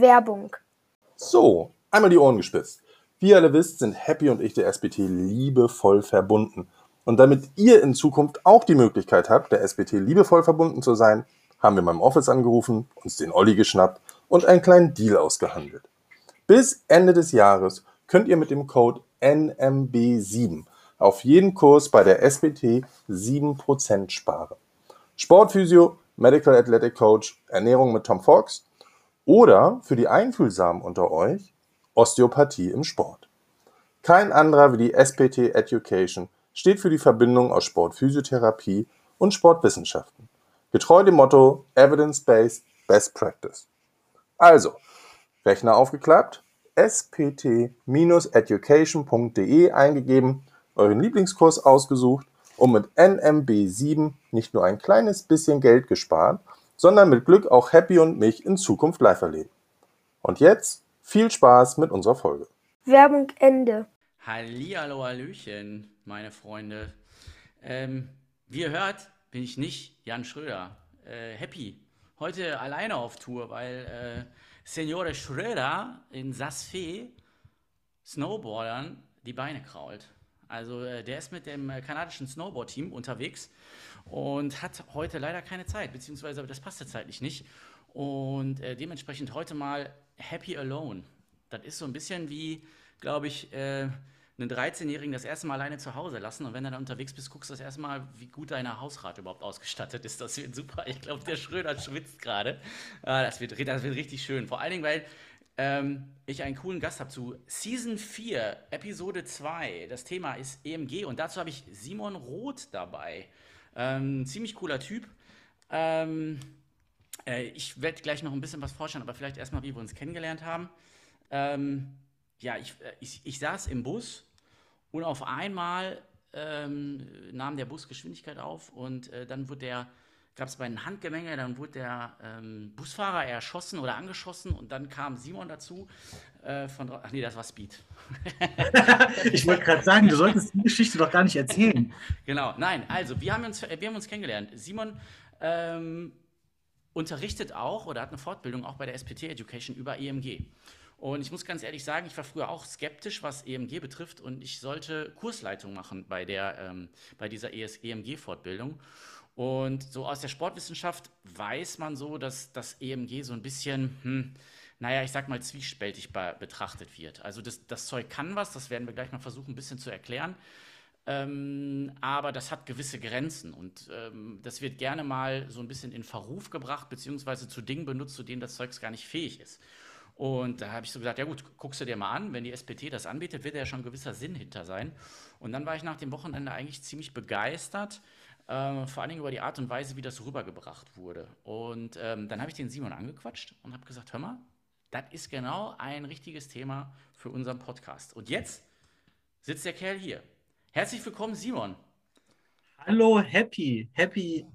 Werbung. So, einmal die Ohren gespitzt. Wie ihr alle wisst, sind Happy und ich der SBT liebevoll verbunden. Und damit ihr in Zukunft auch die Möglichkeit habt, der SBT liebevoll verbunden zu sein, haben wir beim Office angerufen, uns den Olli geschnappt und einen kleinen Deal ausgehandelt. Bis Ende des Jahres könnt ihr mit dem Code NMB7 auf jeden Kurs bei der SBT 7% sparen. Sportphysio, Medical Athletic Coach, Ernährung mit Tom Fox oder für die Einfühlsamen unter euch Osteopathie im Sport. Kein anderer wie die SPT Education steht für die Verbindung aus Sportphysiotherapie und Sportwissenschaften. Getreu dem Motto Evidence-Based Best Practice. Also, Rechner aufgeklappt, spt-education.de eingegeben, euren Lieblingskurs ausgesucht und mit NMB7 nicht nur ein kleines bisschen Geld gespart, sondern mit Glück auch Happy und mich in Zukunft live erleben. Und jetzt viel Spaß mit unserer Folge. Werbung Ende. Hallihallo, Hallöchen, meine Freunde. Ähm, wie ihr hört, bin ich nicht Jan Schröder. Äh, happy. Heute alleine auf Tour, weil äh, Signore Schröder in Saas-Fee Snowboardern die Beine krault. Also äh, der ist mit dem äh, kanadischen Snowboard-Team unterwegs und hat heute leider keine Zeit, beziehungsweise das passte zeitlich nicht. Und äh, dementsprechend heute mal Happy Alone. Das ist so ein bisschen wie, glaube ich, äh, einen 13-Jährigen das erste Mal alleine zu Hause lassen und wenn du dann unterwegs bist, guckst du das erste Mal, wie gut deine Hausrat überhaupt ausgestattet ist. Das wird super. Ich glaube, der Schröder schwitzt gerade. Ah, das, wird, das wird richtig schön. Vor allen Dingen, weil ähm, ich einen coolen Gast habe zu Season 4, Episode 2. Das Thema ist EMG und dazu habe ich Simon Roth dabei. Ähm, ziemlich cooler Typ. Ähm, äh, ich werde gleich noch ein bisschen was vorstellen, aber vielleicht erstmal, wie wir uns kennengelernt haben. Ähm, ja, ich, äh, ich, ich saß im Bus und auf einmal ähm, nahm der Bus Geschwindigkeit auf und äh, dann wurde der, gab es bei einem Handgemenge, dann wurde der ähm, Busfahrer erschossen oder angeschossen und dann kam Simon dazu. Äh, von, ach nee, das war Speed. ich wollte gerade sagen, du solltest die Geschichte doch gar nicht erzählen. Genau, nein, also wir haben uns, wir haben uns kennengelernt. Simon ähm, unterrichtet auch oder hat eine Fortbildung auch bei der SPT Education über EMG. Und ich muss ganz ehrlich sagen, ich war früher auch skeptisch, was EMG betrifft und ich sollte Kursleitung machen bei, der, ähm, bei dieser EMG-Fortbildung. Und so aus der Sportwissenschaft weiß man so, dass das EMG so ein bisschen, hm, naja, ich sag mal, zwiespältig betrachtet wird. Also das, das Zeug kann was, das werden wir gleich mal versuchen, ein bisschen zu erklären. Ähm, aber das hat gewisse Grenzen und ähm, das wird gerne mal so ein bisschen in Verruf gebracht, beziehungsweise zu Dingen benutzt, zu denen das Zeugs gar nicht fähig ist. Und da habe ich so gesagt, ja gut, guckst du dir mal an, wenn die SPT das anbietet, wird ja schon ein gewisser Sinn hinter sein. Und dann war ich nach dem Wochenende eigentlich ziemlich begeistert, äh, vor allen Dingen über die Art und Weise, wie das rübergebracht wurde. Und ähm, dann habe ich den Simon angequatscht und habe gesagt, hör mal, das ist genau ein richtiges Thema für unseren Podcast. Und jetzt sitzt der Kerl hier. Herzlich willkommen, Simon. Hallo, Happy. Happy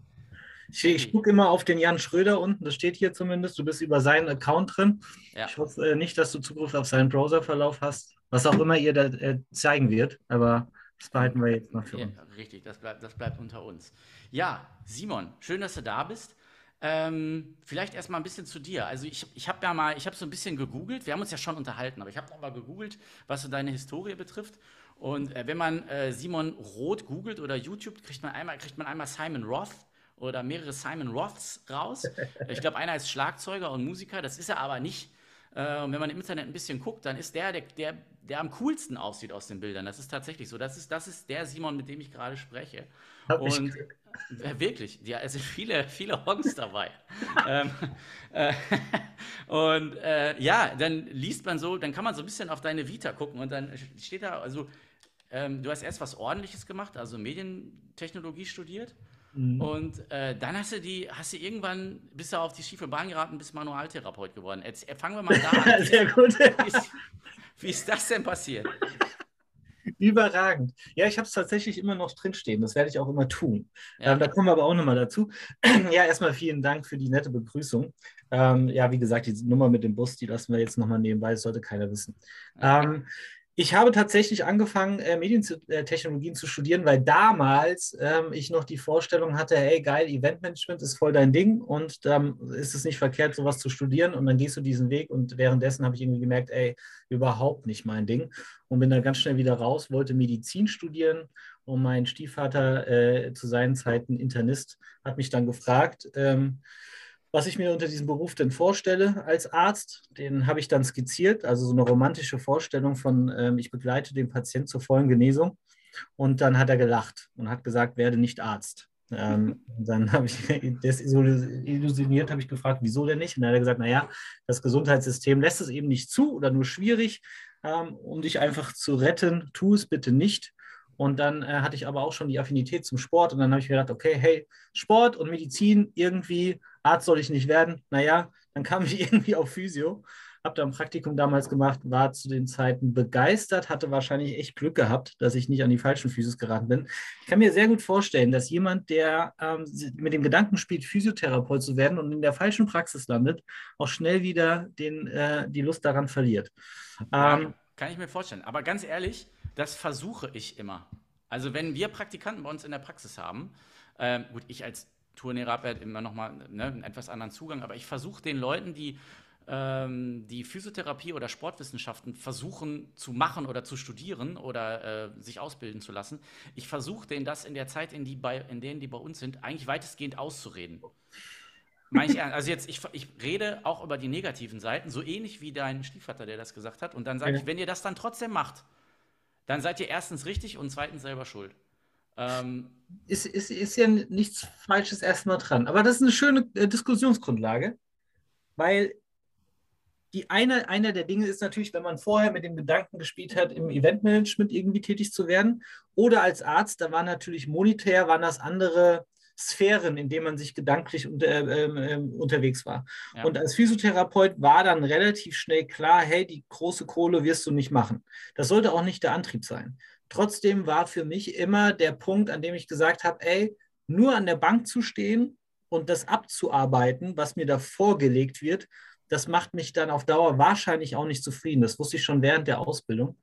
ich, ich gucke immer auf den Jan Schröder unten, das steht hier zumindest. Du bist über seinen Account drin. Ja. Ich hoffe äh, nicht, dass du Zugriff auf seinen Browserverlauf hast, was auch immer ihr da äh, zeigen wird, aber das behalten wir jetzt mal für ja, uns. Richtig, das bleibt, das bleibt unter uns. Ja, Simon, schön, dass du da bist. Ähm, vielleicht erstmal ein bisschen zu dir. Also ich, ich habe ja mal, ich habe so ein bisschen gegoogelt, wir haben uns ja schon unterhalten, aber ich habe mal gegoogelt, was so deine Historie betrifft. Und äh, wenn man äh, Simon Roth googelt oder YouTube, kriegt man einmal, kriegt man einmal Simon Roth oder mehrere Simon Roths raus. Ich glaube, einer ist Schlagzeuger und Musiker, das ist er aber nicht. Äh, und wenn man im Internet ein bisschen guckt, dann ist der, der, der, der am coolsten aussieht aus den Bildern. Das ist tatsächlich so. Das ist, das ist der Simon, mit dem ich gerade spreche. Hab und äh, wirklich, ja, es sind viele, viele Hongs dabei. ähm, äh, und äh, ja, dann liest man so, dann kann man so ein bisschen auf deine Vita gucken und dann steht da, also ähm, du hast erst was Ordentliches gemacht, also Medientechnologie studiert. Mhm. Und äh, dann hast du die, hast du irgendwann, bist du auf die schiefe Bahn geraten, bist Manualtherapeut geworden. Jetzt äh, fangen wir mal da an. Sehr gut. Wie ist, wie ist das denn passiert? Überragend. Ja, ich habe es tatsächlich immer noch drinstehen. Das werde ich auch immer tun. Ja. Ähm, da kommen wir aber auch nochmal dazu. ja, erstmal vielen Dank für die nette Begrüßung. Ähm, ja, wie gesagt, die Nummer mit dem Bus, die lassen wir jetzt nochmal nebenbei, das sollte keiner wissen. Ähm, Ich habe tatsächlich angefangen, äh, Medientechnologien zu studieren, weil damals ähm, ich noch die Vorstellung hatte, hey geil, Eventmanagement ist voll dein Ding und dann ist es nicht verkehrt, sowas zu studieren und dann gehst du diesen Weg und währenddessen habe ich irgendwie gemerkt, ey, überhaupt nicht mein Ding und bin da ganz schnell wieder raus, wollte Medizin studieren und mein Stiefvater, äh, zu seinen Zeiten Internist, hat mich dann gefragt, ähm, was ich mir unter diesem Beruf denn vorstelle als Arzt. Den habe ich dann skizziert, also so eine romantische Vorstellung von, ähm, ich begleite den Patienten zur vollen Genesung. Und dann hat er gelacht und hat gesagt, werde nicht Arzt. Ähm, dann habe ich desillusioniert, habe ich gefragt, wieso denn nicht? Und dann hat er gesagt, naja, das Gesundheitssystem lässt es eben nicht zu oder nur schwierig, ähm, um dich einfach zu retten. Tu es bitte nicht. Und dann äh, hatte ich aber auch schon die Affinität zum Sport und dann habe ich mir gedacht, okay, hey, Sport und Medizin irgendwie Arzt soll ich nicht werden. Naja, dann kam ich irgendwie auf Physio, habe da ein Praktikum damals gemacht, war zu den Zeiten begeistert, hatte wahrscheinlich echt Glück gehabt, dass ich nicht an die falschen Physios geraten bin. Ich kann mir sehr gut vorstellen, dass jemand, der ähm, mit dem Gedanken spielt, Physiotherapeut zu werden und in der falschen Praxis landet, auch schnell wieder den, äh, die Lust daran verliert. Ähm, kann ich mir vorstellen. Aber ganz ehrlich, das versuche ich immer. Also wenn wir Praktikanten bei uns in der Praxis haben, ähm, gut, ich als Turnlehrer immer nochmal ne, einen etwas anderen Zugang, aber ich versuche den Leuten, die ähm, die Physiotherapie oder Sportwissenschaften versuchen zu machen oder zu studieren oder äh, sich ausbilden zu lassen, ich versuche denen das in der Zeit, in, die bei, in denen die bei uns sind, eigentlich weitestgehend auszureden. ich Also jetzt, ich, ich rede auch über die negativen Seiten, so ähnlich wie dein Stiefvater, der das gesagt hat. Und dann sage ja. ich, wenn ihr das dann trotzdem macht, dann seid ihr erstens richtig und zweitens selber schuld. Ähm, ist, ist, ist ja nichts Falsches erstmal dran. Aber das ist eine schöne äh, Diskussionsgrundlage, weil die eine, einer der Dinge ist natürlich, wenn man vorher mit dem Gedanken gespielt hat, im Eventmanagement irgendwie tätig zu werden oder als Arzt, da war natürlich monetär, waren das andere Sphären, in denen man sich gedanklich unter, äh, äh, unterwegs war. Ja. Und als Physiotherapeut war dann relativ schnell klar, hey, die große Kohle wirst du nicht machen. Das sollte auch nicht der Antrieb sein. Trotzdem war für mich immer der Punkt, an dem ich gesagt habe, ey, nur an der Bank zu stehen und das abzuarbeiten, was mir da vorgelegt wird, das macht mich dann auf Dauer wahrscheinlich auch nicht zufrieden. Das wusste ich schon während der Ausbildung.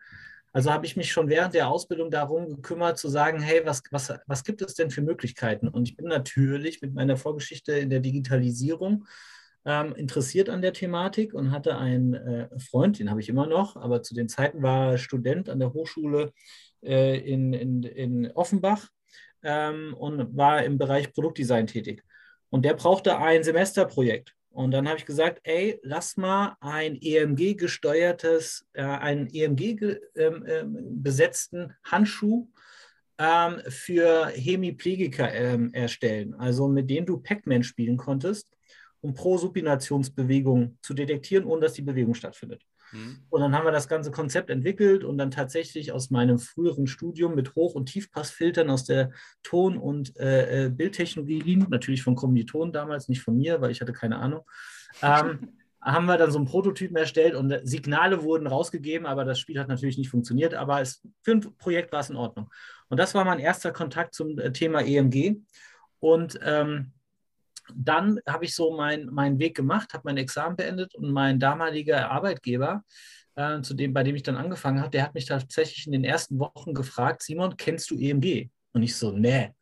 Also habe ich mich schon während der Ausbildung darum gekümmert, zu sagen, hey, was, was, was gibt es denn für Möglichkeiten? Und ich bin natürlich mit meiner Vorgeschichte in der Digitalisierung ähm, interessiert an der Thematik und hatte einen äh, Freund, den habe ich immer noch, aber zu den Zeiten war er Student an der Hochschule äh, in, in, in Offenbach ähm, und war im Bereich Produktdesign tätig. Und der brauchte ein Semesterprojekt. Und dann habe ich gesagt, ey, lass mal ein EMG-gesteuertes, äh, einen EMG-besetzten ähm, ähm, Handschuh ähm, für Hemiplegiker ähm, erstellen, also mit dem du Pac-Man spielen konntest, um Prosupinationsbewegungen zu detektieren, ohne dass die Bewegung stattfindet. Mhm. Und dann haben wir das ganze Konzept entwickelt und dann tatsächlich aus meinem früheren Studium mit Hoch- und Tiefpassfiltern aus der Ton- und äh, äh Bildtechnologie, natürlich von Kommilitonen damals, nicht von mir, weil ich hatte keine Ahnung, ähm, haben wir dann so einen Prototypen erstellt und Signale wurden rausgegeben, aber das Spiel hat natürlich nicht funktioniert, aber es, für ein Projekt war es in Ordnung. Und das war mein erster Kontakt zum äh, Thema EMG. Und ähm, dann habe ich so mein, meinen Weg gemacht, habe mein Examen beendet und mein damaliger Arbeitgeber, äh, zu dem, bei dem ich dann angefangen habe, der hat mich tatsächlich in den ersten Wochen gefragt, Simon, kennst du EMG? Und ich so, nee.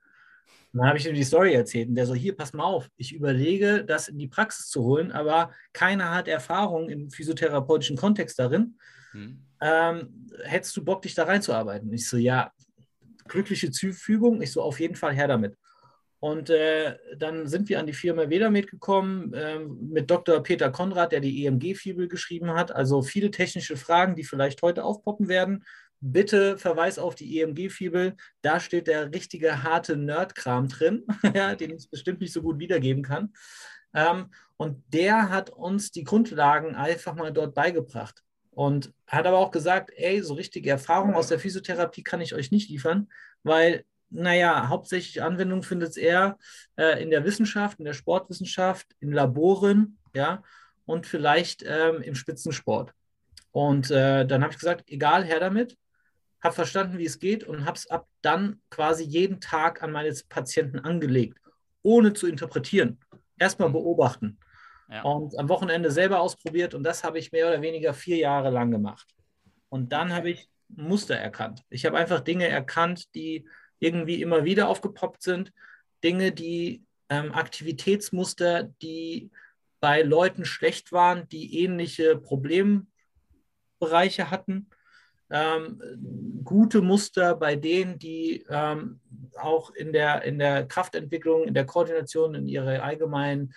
Und dann habe ich ihm die Story erzählt und der so, hier, pass mal auf, ich überlege, das in die Praxis zu holen, aber keiner hat Erfahrung im physiotherapeutischen Kontext darin. Hm. Ähm, hättest du Bock, dich da reinzuarbeiten? Und ich so, ja, glückliche Fügung. Ich so, auf jeden Fall her damit. Und äh, dann sind wir an die Firma Velamed gekommen äh, mit Dr. Peter Konrad, der die EMG-Fibel geschrieben hat. Also viele technische Fragen, die vielleicht heute aufpoppen werden. Bitte Verweis auf die EMG-Fibel. Da steht der richtige harte Nerd-Kram drin, den ich bestimmt nicht so gut wiedergeben kann. Ähm, und der hat uns die Grundlagen einfach mal dort beigebracht. Und hat aber auch gesagt, ey, so richtige Erfahrung aus der Physiotherapie kann ich euch nicht liefern, weil naja, hauptsächlich Anwendung findet es eher äh, in der Wissenschaft, in der Sportwissenschaft, in Laboren, ja, und vielleicht ähm, im Spitzensport. Und äh, dann habe ich gesagt, egal, her damit, habe verstanden, wie es geht und habe es ab dann quasi jeden Tag an meine Patienten angelegt, ohne zu interpretieren. Erstmal mhm. beobachten. Ja. Und am Wochenende selber ausprobiert und das habe ich mehr oder weniger vier Jahre lang gemacht. Und dann habe ich Muster erkannt. Ich habe einfach Dinge erkannt, die irgendwie immer wieder aufgepoppt sind. Dinge, die ähm, Aktivitätsmuster, die bei Leuten schlecht waren, die ähnliche Problembereiche hatten. Ähm, gute Muster bei denen, die ähm, auch in der, in der Kraftentwicklung, in der Koordination, in ihrer allgemeinen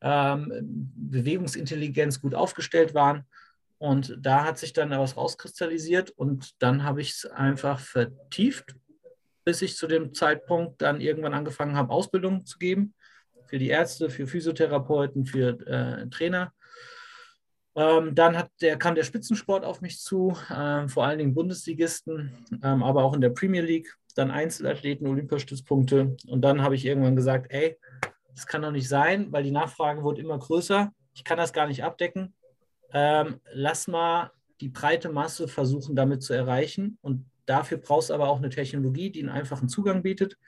ähm, Bewegungsintelligenz gut aufgestellt waren. Und da hat sich dann was rauskristallisiert und dann habe ich es einfach vertieft, bis ich zu dem Zeitpunkt dann irgendwann angefangen habe, Ausbildung zu geben für die Ärzte, für Physiotherapeuten, für äh, Trainer. Ähm, dann hat der, kam der Spitzensport auf mich zu, ähm, vor allen Dingen Bundesligisten, ähm, aber auch in der Premier League, dann Einzelathleten, Olympiastützpunkte. Und dann habe ich irgendwann gesagt, ey, das kann doch nicht sein, weil die Nachfrage wird immer größer. Ich kann das gar nicht abdecken. Ähm, lass mal die breite Masse versuchen, damit zu erreichen. Und dafür brauchst du aber auch eine Technologie, die einen einfachen Zugang bietet.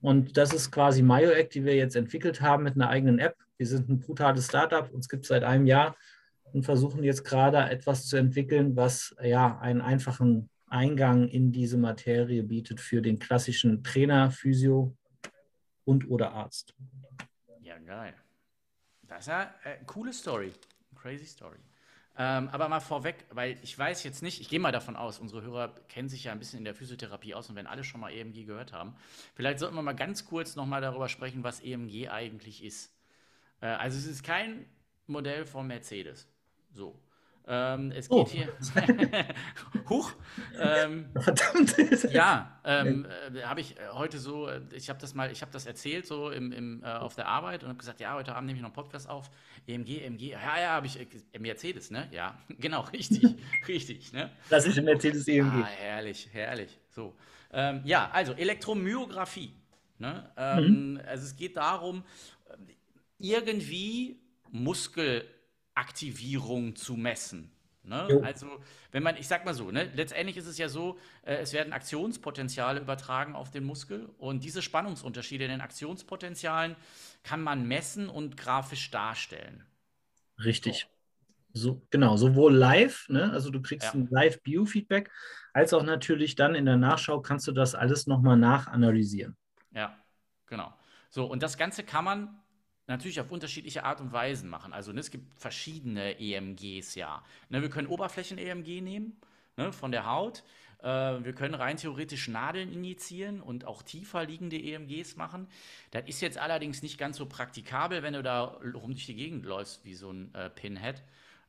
Und das ist quasi MyoAct, die wir jetzt entwickelt haben mit einer eigenen App. Wir sind ein brutales Startup, uns gibt es seit einem Jahr und versuchen jetzt gerade etwas zu entwickeln, was ja einen einfachen Eingang in diese Materie bietet für den klassischen Trainer, Physio und oder Arzt. Ja, geil. Das ist eine coole Story. Crazy Story. Ähm, aber mal vorweg, weil ich weiß jetzt nicht, ich gehe mal davon aus, unsere Hörer kennen sich ja ein bisschen in der Physiotherapie aus und wenn alle schon mal EMG gehört haben, vielleicht sollten wir mal ganz kurz nochmal darüber sprechen, was EMG eigentlich ist. Äh, also es ist kein Modell von Mercedes. So. Ähm, es geht oh. hier. Huch. Ähm, Verdammt. ja, ähm, äh, habe ich äh, heute so, äh, ich habe das mal, ich habe das erzählt so im, im, äh, auf der Arbeit und habe gesagt, ja, heute Abend nehme ich noch einen Podcast auf. EMG, EMG, ja, ja, habe ich, äh, Mercedes, ne? Ja, genau, richtig, richtig, ne? Das ist ein Mercedes EMG. Ah, herrlich, herrlich. So. Ähm, ja, also Elektromyographie. Ne? Ähm, mhm. Also es geht darum, irgendwie Muskel Aktivierung zu messen. Ne? Also, wenn man, ich sag mal so, ne, letztendlich ist es ja so, äh, es werden Aktionspotenziale übertragen auf den Muskel und diese Spannungsunterschiede in den Aktionspotenzialen kann man messen und grafisch darstellen. Richtig. So, genau, sowohl live, ne, also du kriegst ja. ein Live-Biofeedback, als auch natürlich dann in der Nachschau kannst du das alles nochmal nachanalysieren. Ja, genau. So, und das Ganze kann man natürlich auf unterschiedliche Art und Weisen machen. Also ne, es gibt verschiedene EMGs ja. Ne, wir können Oberflächen-EMG nehmen ne, von der Haut. Äh, wir können rein theoretisch Nadeln injizieren und auch tiefer liegende EMGs machen. Das ist jetzt allerdings nicht ganz so praktikabel, wenn du da rum durch die Gegend läufst wie so ein äh, Pinhead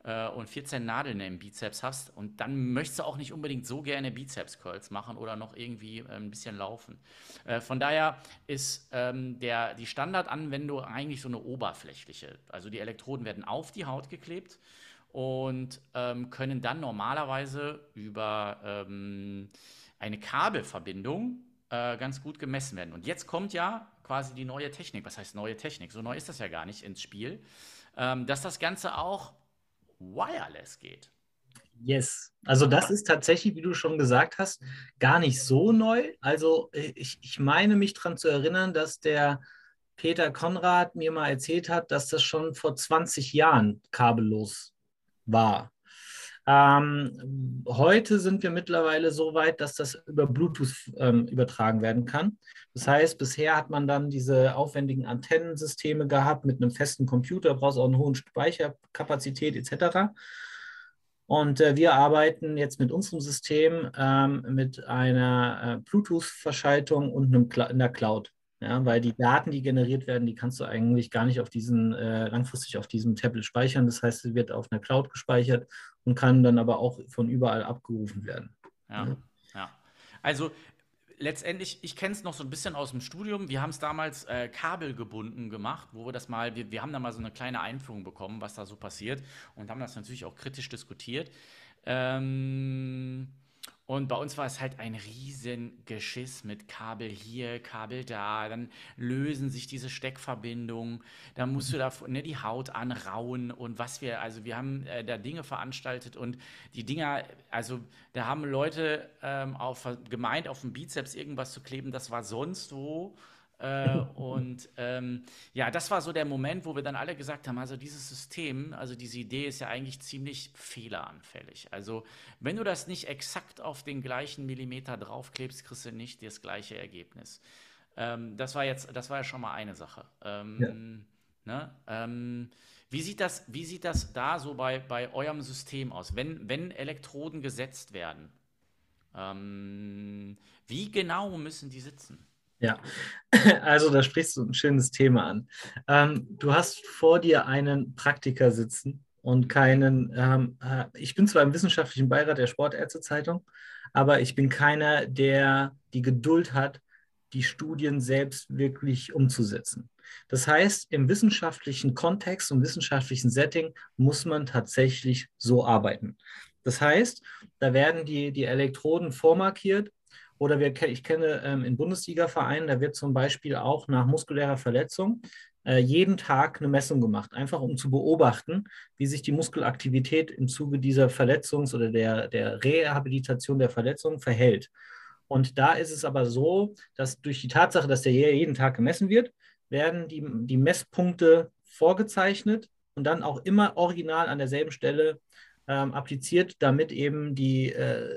äh, und 14 Nadeln im Bizeps hast und dann möchtest du auch nicht unbedingt so gerne Bizeps-Curls machen oder noch irgendwie äh, ein bisschen laufen. Äh, von daher ist ähm, der, die Standardanwendung eigentlich so eine oberflächliche. Also die Elektroden werden auf die Haut geklebt und ähm, können dann normalerweise über ähm, eine Kabelverbindung äh, ganz gut gemessen werden. Und jetzt kommt ja quasi die neue Technik. Was heißt neue Technik? So neu ist das ja gar nicht ins Spiel. Ähm, dass das Ganze auch wireless geht. Yes. Also das ist tatsächlich, wie du schon gesagt hast, gar nicht so neu. Also äh, ich, ich meine mich daran zu erinnern, dass der Peter Konrad mir mal erzählt hat, dass das schon vor 20 Jahren kabellos war. Ähm, heute sind wir mittlerweile so weit, dass das über Bluetooth ähm, übertragen werden kann. Das heißt, bisher hat man dann diese aufwendigen Antennensysteme gehabt mit einem festen Computer, brauchst auch eine hohe Speicherkapazität etc. Und äh, wir arbeiten jetzt mit unserem System ähm, mit einer äh, Bluetooth-Verschaltung und einem in der Cloud. Ja, weil die Daten, die generiert werden, die kannst du eigentlich gar nicht auf diesen, äh, langfristig auf diesem Tablet speichern. Das heißt, sie wird auf einer Cloud gespeichert und kann dann aber auch von überall abgerufen werden. Ja, ja. ja. Also letztendlich, ich kenne es noch so ein bisschen aus dem Studium. Wir haben es damals äh, kabelgebunden gemacht, wo wir das mal, wir, wir haben da mal so eine kleine Einführung bekommen, was da so passiert und haben das natürlich auch kritisch diskutiert. Ähm, und bei uns war es halt ein riesen Geschiss mit Kabel hier, Kabel da. Dann lösen sich diese Steckverbindungen. Da musst du da ne, die Haut anrauen und was wir, also wir haben äh, da Dinge veranstaltet und die Dinger, also da haben Leute ähm, auf, gemeint, auf dem Bizeps irgendwas zu kleben, das war sonst wo. Äh, und ähm, ja, das war so der Moment, wo wir dann alle gesagt haben, also dieses System, also diese Idee ist ja eigentlich ziemlich fehleranfällig. Also wenn du das nicht exakt auf den gleichen Millimeter draufklebst, kriegst du nicht das gleiche Ergebnis. Ähm, das war jetzt, das war ja schon mal eine Sache. Ähm, ja. ne? Ähm, wie sieht das, wie sieht das da so bei, bei eurem System aus, wenn, wenn Elektroden gesetzt werden? Ähm, wie genau müssen die sitzen? Ja, also da sprichst du ein schönes Thema an. Ähm, du hast vor dir einen Praktiker sitzen und keinen, ähm, äh, ich bin zwar im wissenschaftlichen Beirat der Sportärztezeitung, aber ich bin keiner, der die Geduld hat, die Studien selbst wirklich umzusetzen. Das heißt, im wissenschaftlichen Kontext und wissenschaftlichen Setting muss man tatsächlich so arbeiten. Das heißt, da werden die, die Elektroden vormarkiert oder wir, ich kenne ähm, in Bundesliga-Vereinen, da wird zum Beispiel auch nach muskulärer Verletzung äh, jeden Tag eine Messung gemacht, einfach um zu beobachten, wie sich die Muskelaktivität im Zuge dieser Verletzungs- oder der, der Rehabilitation der Verletzung verhält. Und da ist es aber so, dass durch die Tatsache, dass der jeden Tag gemessen wird, werden die, die Messpunkte vorgezeichnet und dann auch immer original an derselben Stelle ähm, appliziert, damit eben die äh,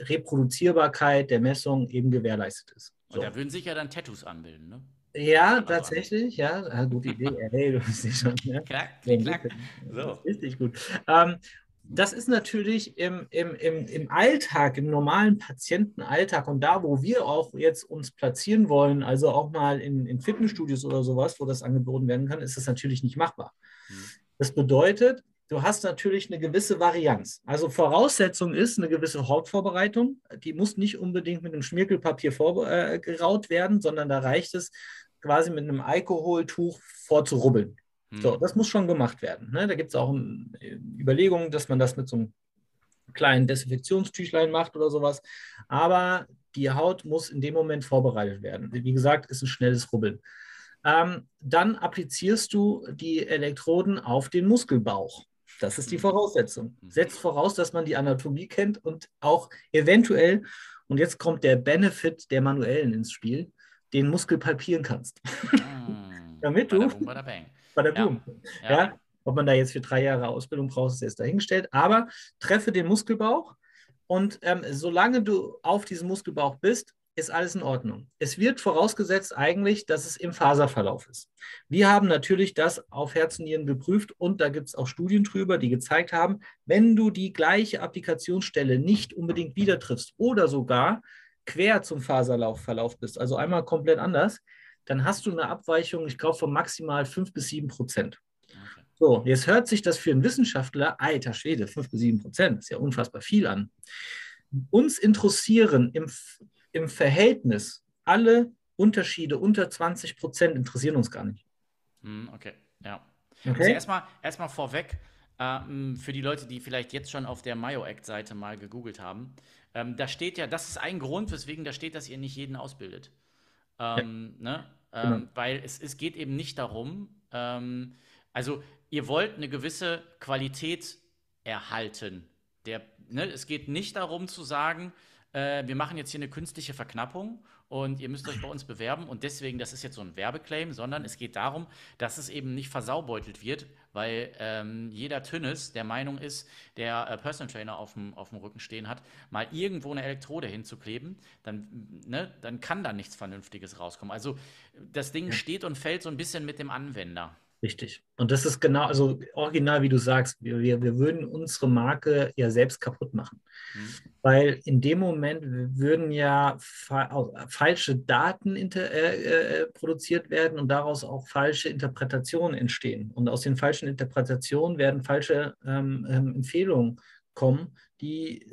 Reproduzierbarkeit der Messung eben gewährleistet ist. So. Und da würden sich ja dann Tattoos anbilden, ne? Ja, also tatsächlich, ja, ja gute Idee. hey, du bist nicht schon, ne? Klack, klack. So. Richtig gut. Ähm, das ist natürlich im, im, im, im Alltag, im normalen Patientenalltag und da, wo wir auch jetzt uns platzieren wollen, also auch mal in, in Fitnessstudios oder sowas, wo das angeboten werden kann, ist das natürlich nicht machbar. Mhm. Das bedeutet, du hast natürlich eine gewisse Varianz. Also Voraussetzung ist eine gewisse Hautvorbereitung. Die muss nicht unbedingt mit einem Schmirkelpapier vorgeraut äh, werden, sondern da reicht es quasi mit einem Alkoholtuch vorzurubbeln. So, hm. das muss schon gemacht werden. Ne? Da gibt es auch äh, Überlegungen, dass man das mit so einem kleinen Desinfektionstüchlein macht oder sowas. Aber die Haut muss in dem Moment vorbereitet werden. Wie gesagt, ist ein schnelles Rubbeln. Ähm, dann applizierst du die Elektroden auf den Muskelbauch. Das ist die hm. Voraussetzung. Hm. Setzt voraus, dass man die Anatomie kennt und auch eventuell, und jetzt kommt der Benefit der Manuellen ins Spiel, den Muskel palpieren kannst. Damit du. Bada bada bei der Boom. Ja. ja. Ob man da jetzt für drei Jahre Ausbildung braucht, ist jetzt dahingestellt. Aber treffe den Muskelbauch und ähm, solange du auf diesem Muskelbauch bist, ist alles in Ordnung. Es wird vorausgesetzt eigentlich, dass es im Faserverlauf ist. Wir haben natürlich das auf Herz und Nieren geprüft und da gibt es auch Studien drüber, die gezeigt haben, wenn du die gleiche Applikationsstelle nicht unbedingt wieder triffst oder sogar quer zum Faserlaufverlauf bist, also einmal komplett anders, dann hast du eine Abweichung, ich glaube, von maximal 5 bis 7 Prozent. Okay. So, jetzt hört sich das für einen Wissenschaftler, alter Schwede, 5 bis 7 Prozent, ist ja unfassbar viel an. Uns interessieren im, im Verhältnis alle Unterschiede unter 20 Prozent interessieren uns gar nicht. Hm, okay, ja. Okay. Also erstmal, erstmal vorweg, ähm, für die Leute, die vielleicht jetzt schon auf der MyoAct-Seite mal gegoogelt haben, ähm, da steht ja, das ist ein Grund, weswegen da steht, dass ihr nicht jeden ausbildet. Ähm, ja. ne? ähm, genau. Weil es, es geht eben nicht darum, ähm, also ihr wollt eine gewisse Qualität erhalten. Der, ne? Es geht nicht darum zu sagen, äh, wir machen jetzt hier eine künstliche Verknappung und ihr müsst euch bei uns bewerben und deswegen, das ist jetzt so ein Werbeclaim, sondern es geht darum, dass es eben nicht versaubeutelt wird, weil ähm, jeder Tünnes der Meinung ist, der äh, Personal Trainer auf dem, auf dem Rücken stehen hat, mal irgendwo eine Elektrode hinzukleben, dann, ne, dann kann da nichts Vernünftiges rauskommen. Also das Ding steht und fällt so ein bisschen mit dem Anwender. Richtig. Und das ist genau, also original, wie du sagst, wir, wir, würden unsere Marke ja selbst kaputt machen. Mhm. Weil in dem Moment würden ja fa falsche Daten äh, äh, produziert werden und daraus auch falsche Interpretationen entstehen. Und aus den falschen Interpretationen werden falsche ähm, ähm, Empfehlungen kommen, die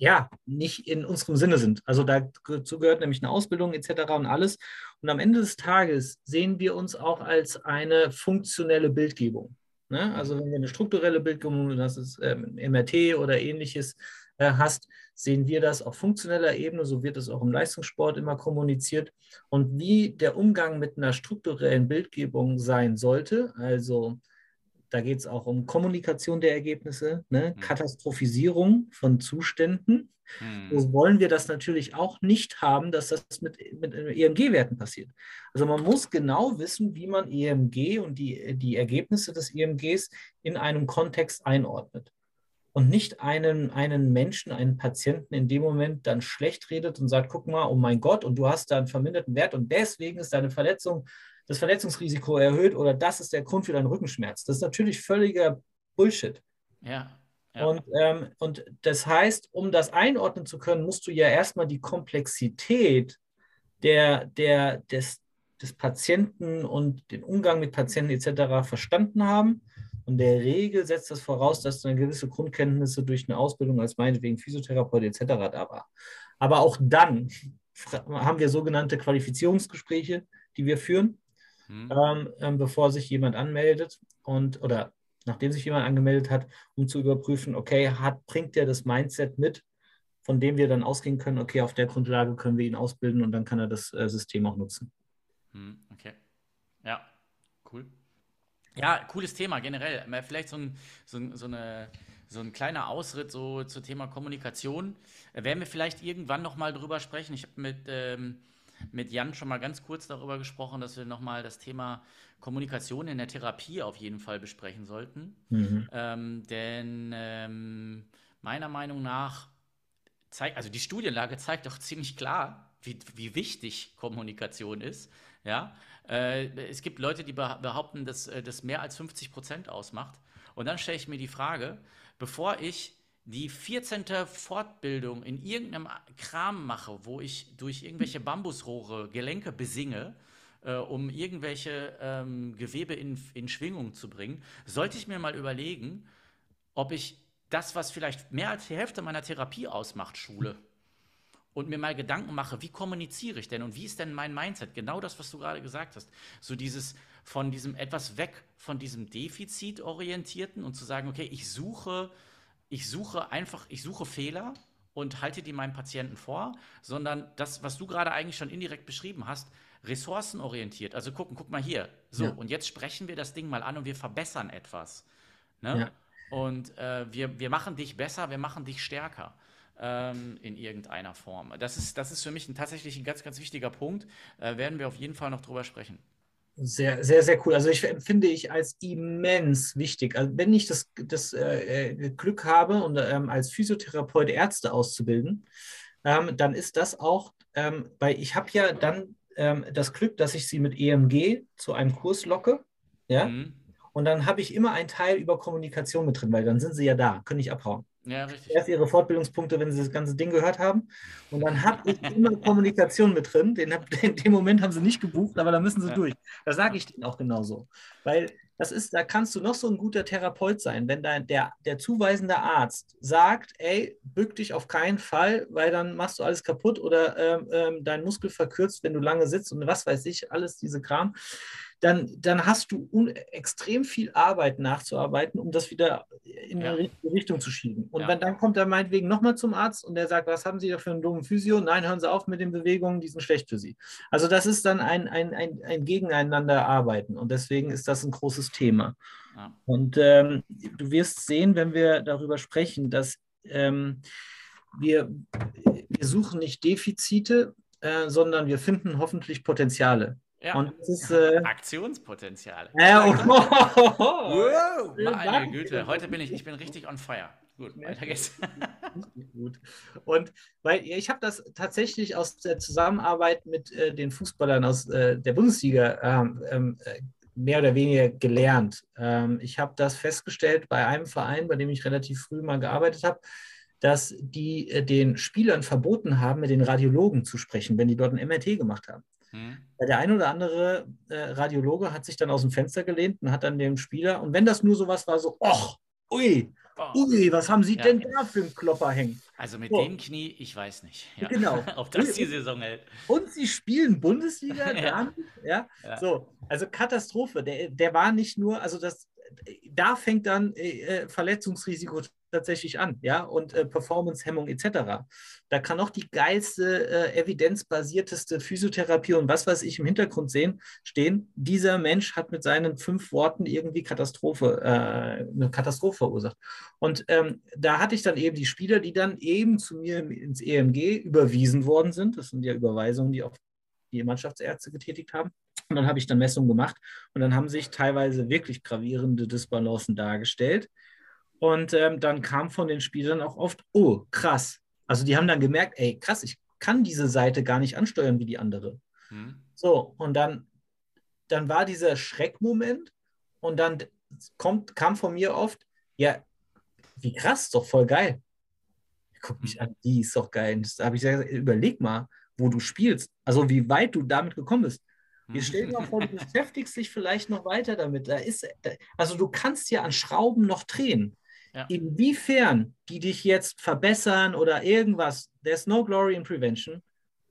ja, nicht in unserem Sinne sind. Also dazu gehört nämlich eine Ausbildung etc. und alles. Und am Ende des Tages sehen wir uns auch als eine funktionelle Bildgebung. Ne? Also wenn wir eine strukturelle Bildgebung, das ist ähm, MRT oder ähnliches, äh, hast, sehen wir das auf funktioneller Ebene, so wird es auch im Leistungssport immer kommuniziert. Und wie der Umgang mit einer strukturellen Bildgebung sein sollte, also da geht es auch um Kommunikation der Ergebnisse, ne? Mhm. Katastrophisierung von Zuständen. Mhm. So wollen wir das natürlich auch nicht haben, dass das mit, mit EMG-Werten passiert. Also man muss genau wissen, wie man EMG und die, die Ergebnisse des EMGs in einem Kontext einordnet. Und nicht einen, einen Menschen, einen Patienten in dem Moment dann schlecht redet und sagt, guck mal, oh mein Gott, und du hast da einen verminderten Wert und deswegen ist deine Verletzung das Verletzungsrisiko erhöht oder das ist der Grund für deinen Rückenschmerz. Das ist natürlich völliger Bullshit. Ja. ja. Und, ähm, und das heißt, um das einordnen zu können, musst du ja erstmal die Komplexität der, der, des, des Patienten und den Umgang mit Patienten etc. verstanden haben. Und der Regel setzt das voraus, dass du eine gewisse Grundkenntnisse durch eine Ausbildung als meinetwegen Physiotherapeut etc. da war. Aber auch dann haben wir sogenannte Qualifizierungsgespräche, die wir führen mhm. ähm, bevor sich jemand anmeldet und oder nachdem sich jemand angemeldet hat, um zu überprüfen, okay, hat, bringt der das Mindset mit, von dem wir dann ausgehen können, okay, auf der Grundlage können wir ihn ausbilden und dann kann er das äh, System auch nutzen. Mhm, okay. Ja, cool. Ja, cooles Thema generell. Vielleicht so ein, so, so, eine, so ein kleiner Ausritt so zum Thema Kommunikation. Äh, werden wir vielleicht irgendwann nochmal drüber sprechen? Ich habe mit ähm, mit Jan schon mal ganz kurz darüber gesprochen, dass wir nochmal das Thema Kommunikation in der Therapie auf jeden Fall besprechen sollten. Mhm. Ähm, denn ähm, meiner Meinung nach zeigt, also die Studienlage zeigt doch ziemlich klar, wie, wie wichtig Kommunikation ist. Ja? Äh, es gibt Leute, die behaupten, dass äh, das mehr als 50 Prozent ausmacht. Und dann stelle ich mir die Frage, bevor ich die 14. Fortbildung in irgendeinem Kram mache, wo ich durch irgendwelche Bambusrohre Gelenke besinge, äh, um irgendwelche ähm, Gewebe in, in Schwingung zu bringen, sollte ich mir mal überlegen, ob ich das, was vielleicht mehr als die Hälfte meiner Therapie ausmacht, schule. Und mir mal Gedanken mache, wie kommuniziere ich denn und wie ist denn mein Mindset? Genau das, was du gerade gesagt hast. So dieses von diesem etwas weg von diesem Defizitorientierten und zu sagen, okay, ich suche ich suche einfach, ich suche Fehler und halte die meinem Patienten vor, sondern das, was du gerade eigentlich schon indirekt beschrieben hast, ressourcenorientiert. Also gucken, guck mal hier. So, ja. und jetzt sprechen wir das Ding mal an und wir verbessern etwas. Ne? Ja. Und äh, wir, wir machen dich besser, wir machen dich stärker ähm, in irgendeiner Form. Das ist, das ist für mich ein, tatsächlich ein ganz, ganz wichtiger Punkt. Äh, werden wir auf jeden Fall noch drüber sprechen. Sehr, sehr, sehr cool. Also ich empfinde ich als immens wichtig. Also wenn ich das, das äh, äh, Glück habe, und ähm, als Physiotherapeut Ärzte auszubilden, ähm, dann ist das auch, ähm, weil ich habe ja dann ähm, das Glück, dass ich sie mit EMG zu einem Kurs locke. Ja. Mhm. Und dann habe ich immer einen Teil über Kommunikation mit drin, weil dann sind sie ja da, können nicht abhauen. Ja, richtig. Erst ihre Fortbildungspunkte, wenn sie das ganze Ding gehört haben. Und dann habe ich immer Kommunikation mit drin. Den, in dem Moment haben sie nicht gebucht, aber da müssen sie ja. durch. Da sage ich denen auch genauso. Weil das ist, da kannst du noch so ein guter Therapeut sein, wenn dein, der, der zuweisende Arzt sagt, ey, bück dich auf keinen Fall, weil dann machst du alles kaputt oder ähm, ähm, dein Muskel verkürzt, wenn du lange sitzt und was weiß ich, alles diese Kram dann, dann hast du extrem viel Arbeit nachzuarbeiten, um das wieder in ja. die richtige Richtung zu schieben. Und ja. wenn, dann kommt er meinetwegen nochmal zum Arzt und der sagt, was haben Sie da für einen dummen Physio? Nein, hören Sie auf mit den Bewegungen, die sind schlecht für Sie. Also das ist dann ein, ein, ein, ein Gegeneinander arbeiten und deswegen ist das ein großes Thema. Ja. Und ähm, du wirst sehen, wenn wir darüber sprechen, dass ähm, wir, wir suchen nicht Defizite, äh, sondern wir finden hoffentlich Potenziale. Ja. Und das ist, äh, Aktionspotenzial. Ja, oh, oh, oh, wow, meine Güte, heute bin ich, ich bin richtig on fire. Gut, weiter geht's. Gut. Und weil ich habe das tatsächlich aus der Zusammenarbeit mit äh, den Fußballern aus äh, der Bundesliga ähm, ähm äh, mehr oder weniger gelernt. Ähm, ich habe das festgestellt bei einem Verein, bei dem ich relativ früh mal gearbeitet habe, dass die äh, den Spielern verboten haben, mit den Radiologen zu sprechen, wenn die dort ein MRT gemacht haben. Hm. Der eine oder andere äh, Radiologe hat sich dann aus dem Fenster gelehnt und hat dann dem Spieler, und wenn das nur sowas war, so, och, ui, ui, was haben Sie ja. denn da für einen Klopper hängen? Also mit so. dem Knie, ich weiß nicht. Ja. Genau. Ob das die Saison hält. Und sie spielen Bundesliga, ja. ja. ja. So, also Katastrophe. Der, der war nicht nur, also das, da fängt dann äh, äh Verletzungsrisiko tatsächlich an, ja, und äh, Performance-Hemmung etc. Da kann auch die geilste, äh, evidenzbasierteste Physiotherapie und was weiß ich im Hintergrund sehen, stehen. Dieser Mensch hat mit seinen fünf Worten irgendwie Katastrophe, äh, eine Katastrophe verursacht. Und ähm, da hatte ich dann eben die Spieler, die dann eben zu mir ins EMG überwiesen worden sind. Das sind ja Überweisungen, die auch die Mannschaftsärzte getätigt haben. Und dann habe ich dann Messungen gemacht und dann haben sich teilweise wirklich gravierende Disbalancen dargestellt. Und ähm, dann kam von den Spielern auch oft, oh, krass. Also die haben dann gemerkt, ey, krass, ich kann diese Seite gar nicht ansteuern wie die andere. Hm. So, und dann, dann war dieser Schreckmoment und dann kommt, kam von mir oft, ja, wie krass, doch voll geil. Guck mich an, die ist doch geil. Da habe ich gesagt, überleg mal, wo du spielst. Also wie weit du damit gekommen bist. Wir stellen mal vor, du beschäftigst dich vielleicht noch weiter damit. Da ist, also du kannst ja an Schrauben noch drehen. Ja. Inwiefern die dich jetzt verbessern oder irgendwas, there's no glory in prevention,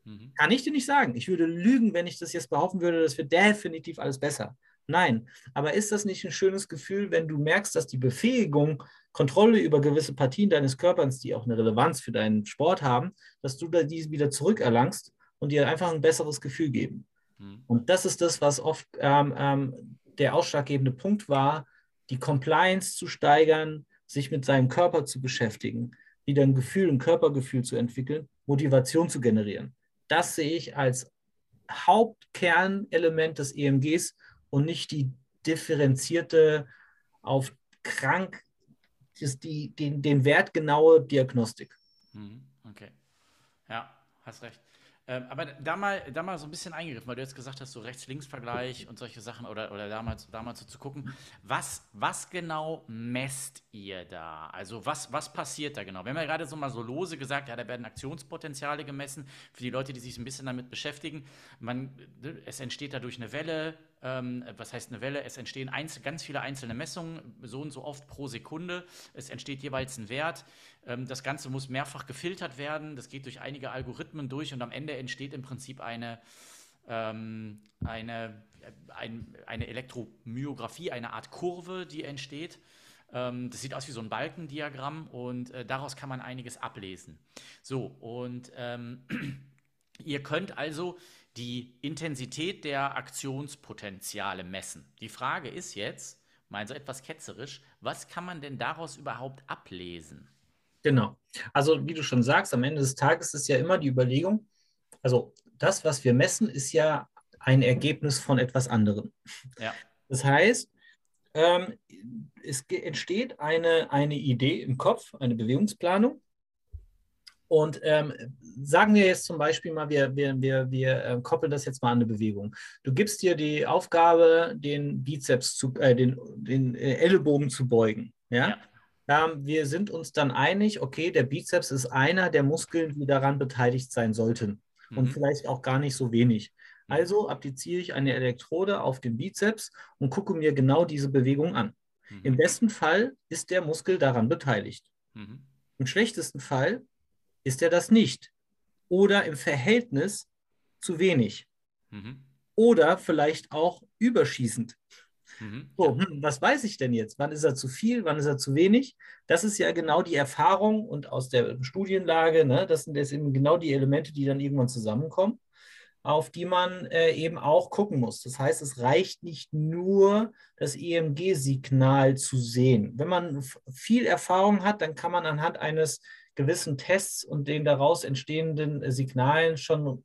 mhm. kann ich dir nicht sagen. Ich würde lügen, wenn ich das jetzt behaupten würde, das wird definitiv alles besser. Nein, aber ist das nicht ein schönes Gefühl, wenn du merkst, dass die Befähigung, Kontrolle über gewisse Partien deines Körpers, die auch eine Relevanz für deinen Sport haben, dass du da diese wieder zurückerlangst und dir einfach ein besseres Gefühl geben? Mhm. Und das ist das, was oft ähm, ähm, der ausschlaggebende Punkt war, die Compliance zu steigern, sich mit seinem Körper zu beschäftigen, wieder ein Gefühl, ein Körpergefühl zu entwickeln, Motivation zu generieren. Das sehe ich als Hauptkernelement des EMGs und nicht die differenzierte auf krank, die, den, den wertgenaue Diagnostik. Mhm, okay. Ja, hast recht. Ähm, aber da mal, da mal so ein bisschen eingegriffen, weil du jetzt gesagt hast, so Rechts-Links-Vergleich und solche Sachen oder, oder damals, damals so zu gucken. Was, was genau messt ihr da? Also was, was passiert da genau? Wir haben ja gerade so mal so lose gesagt, ja, da werden Aktionspotenziale gemessen. Für die Leute, die sich ein bisschen damit beschäftigen, man, es entsteht dadurch eine Welle, ähm, was heißt eine Welle? Es entstehen einzel ganz viele einzelne Messungen, so und so oft pro Sekunde. Es entsteht jeweils ein Wert. Ähm, das Ganze muss mehrfach gefiltert werden. Das geht durch einige Algorithmen durch und am Ende entsteht im Prinzip eine, ähm, eine, ein, eine Elektromyographie, eine Art Kurve, die entsteht. Ähm, das sieht aus wie so ein Balkendiagramm und äh, daraus kann man einiges ablesen. So, und ähm, ihr könnt also die Intensität der Aktionspotenziale messen. Die Frage ist jetzt, mal so etwas ketzerisch, was kann man denn daraus überhaupt ablesen? Genau. Also wie du schon sagst, am Ende des Tages ist ja immer die Überlegung, also das, was wir messen, ist ja ein Ergebnis von etwas anderem. Ja. Das heißt, ähm, es entsteht eine, eine Idee im Kopf, eine Bewegungsplanung und ähm, sagen wir jetzt zum Beispiel mal, wir, wir, wir, wir äh, koppeln das jetzt mal an eine Bewegung. Du gibst dir die Aufgabe, den Bizeps zu, äh, den, den äh, Ellenbogen zu beugen. Ja? ja. Ähm, wir sind uns dann einig, okay, der Bizeps ist einer der Muskeln, die daran beteiligt sein sollten. Mhm. Und vielleicht auch gar nicht so wenig. Mhm. Also appliziere ich eine Elektrode auf den Bizeps und gucke mir genau diese Bewegung an. Mhm. Im besten Fall ist der Muskel daran beteiligt. Mhm. Im schlechtesten Fall ist er das nicht. Oder im Verhältnis zu wenig. Mhm. Oder vielleicht auch überschießend. Mhm. So, hm, was weiß ich denn jetzt? Wann ist er zu viel? Wann ist er zu wenig? Das ist ja genau die Erfahrung und aus der Studienlage, ne, das sind jetzt eben genau die Elemente, die dann irgendwann zusammenkommen, auf die man äh, eben auch gucken muss. Das heißt, es reicht nicht nur, das EMG-Signal zu sehen. Wenn man viel Erfahrung hat, dann kann man anhand eines gewissen Tests und den daraus entstehenden äh, Signalen schon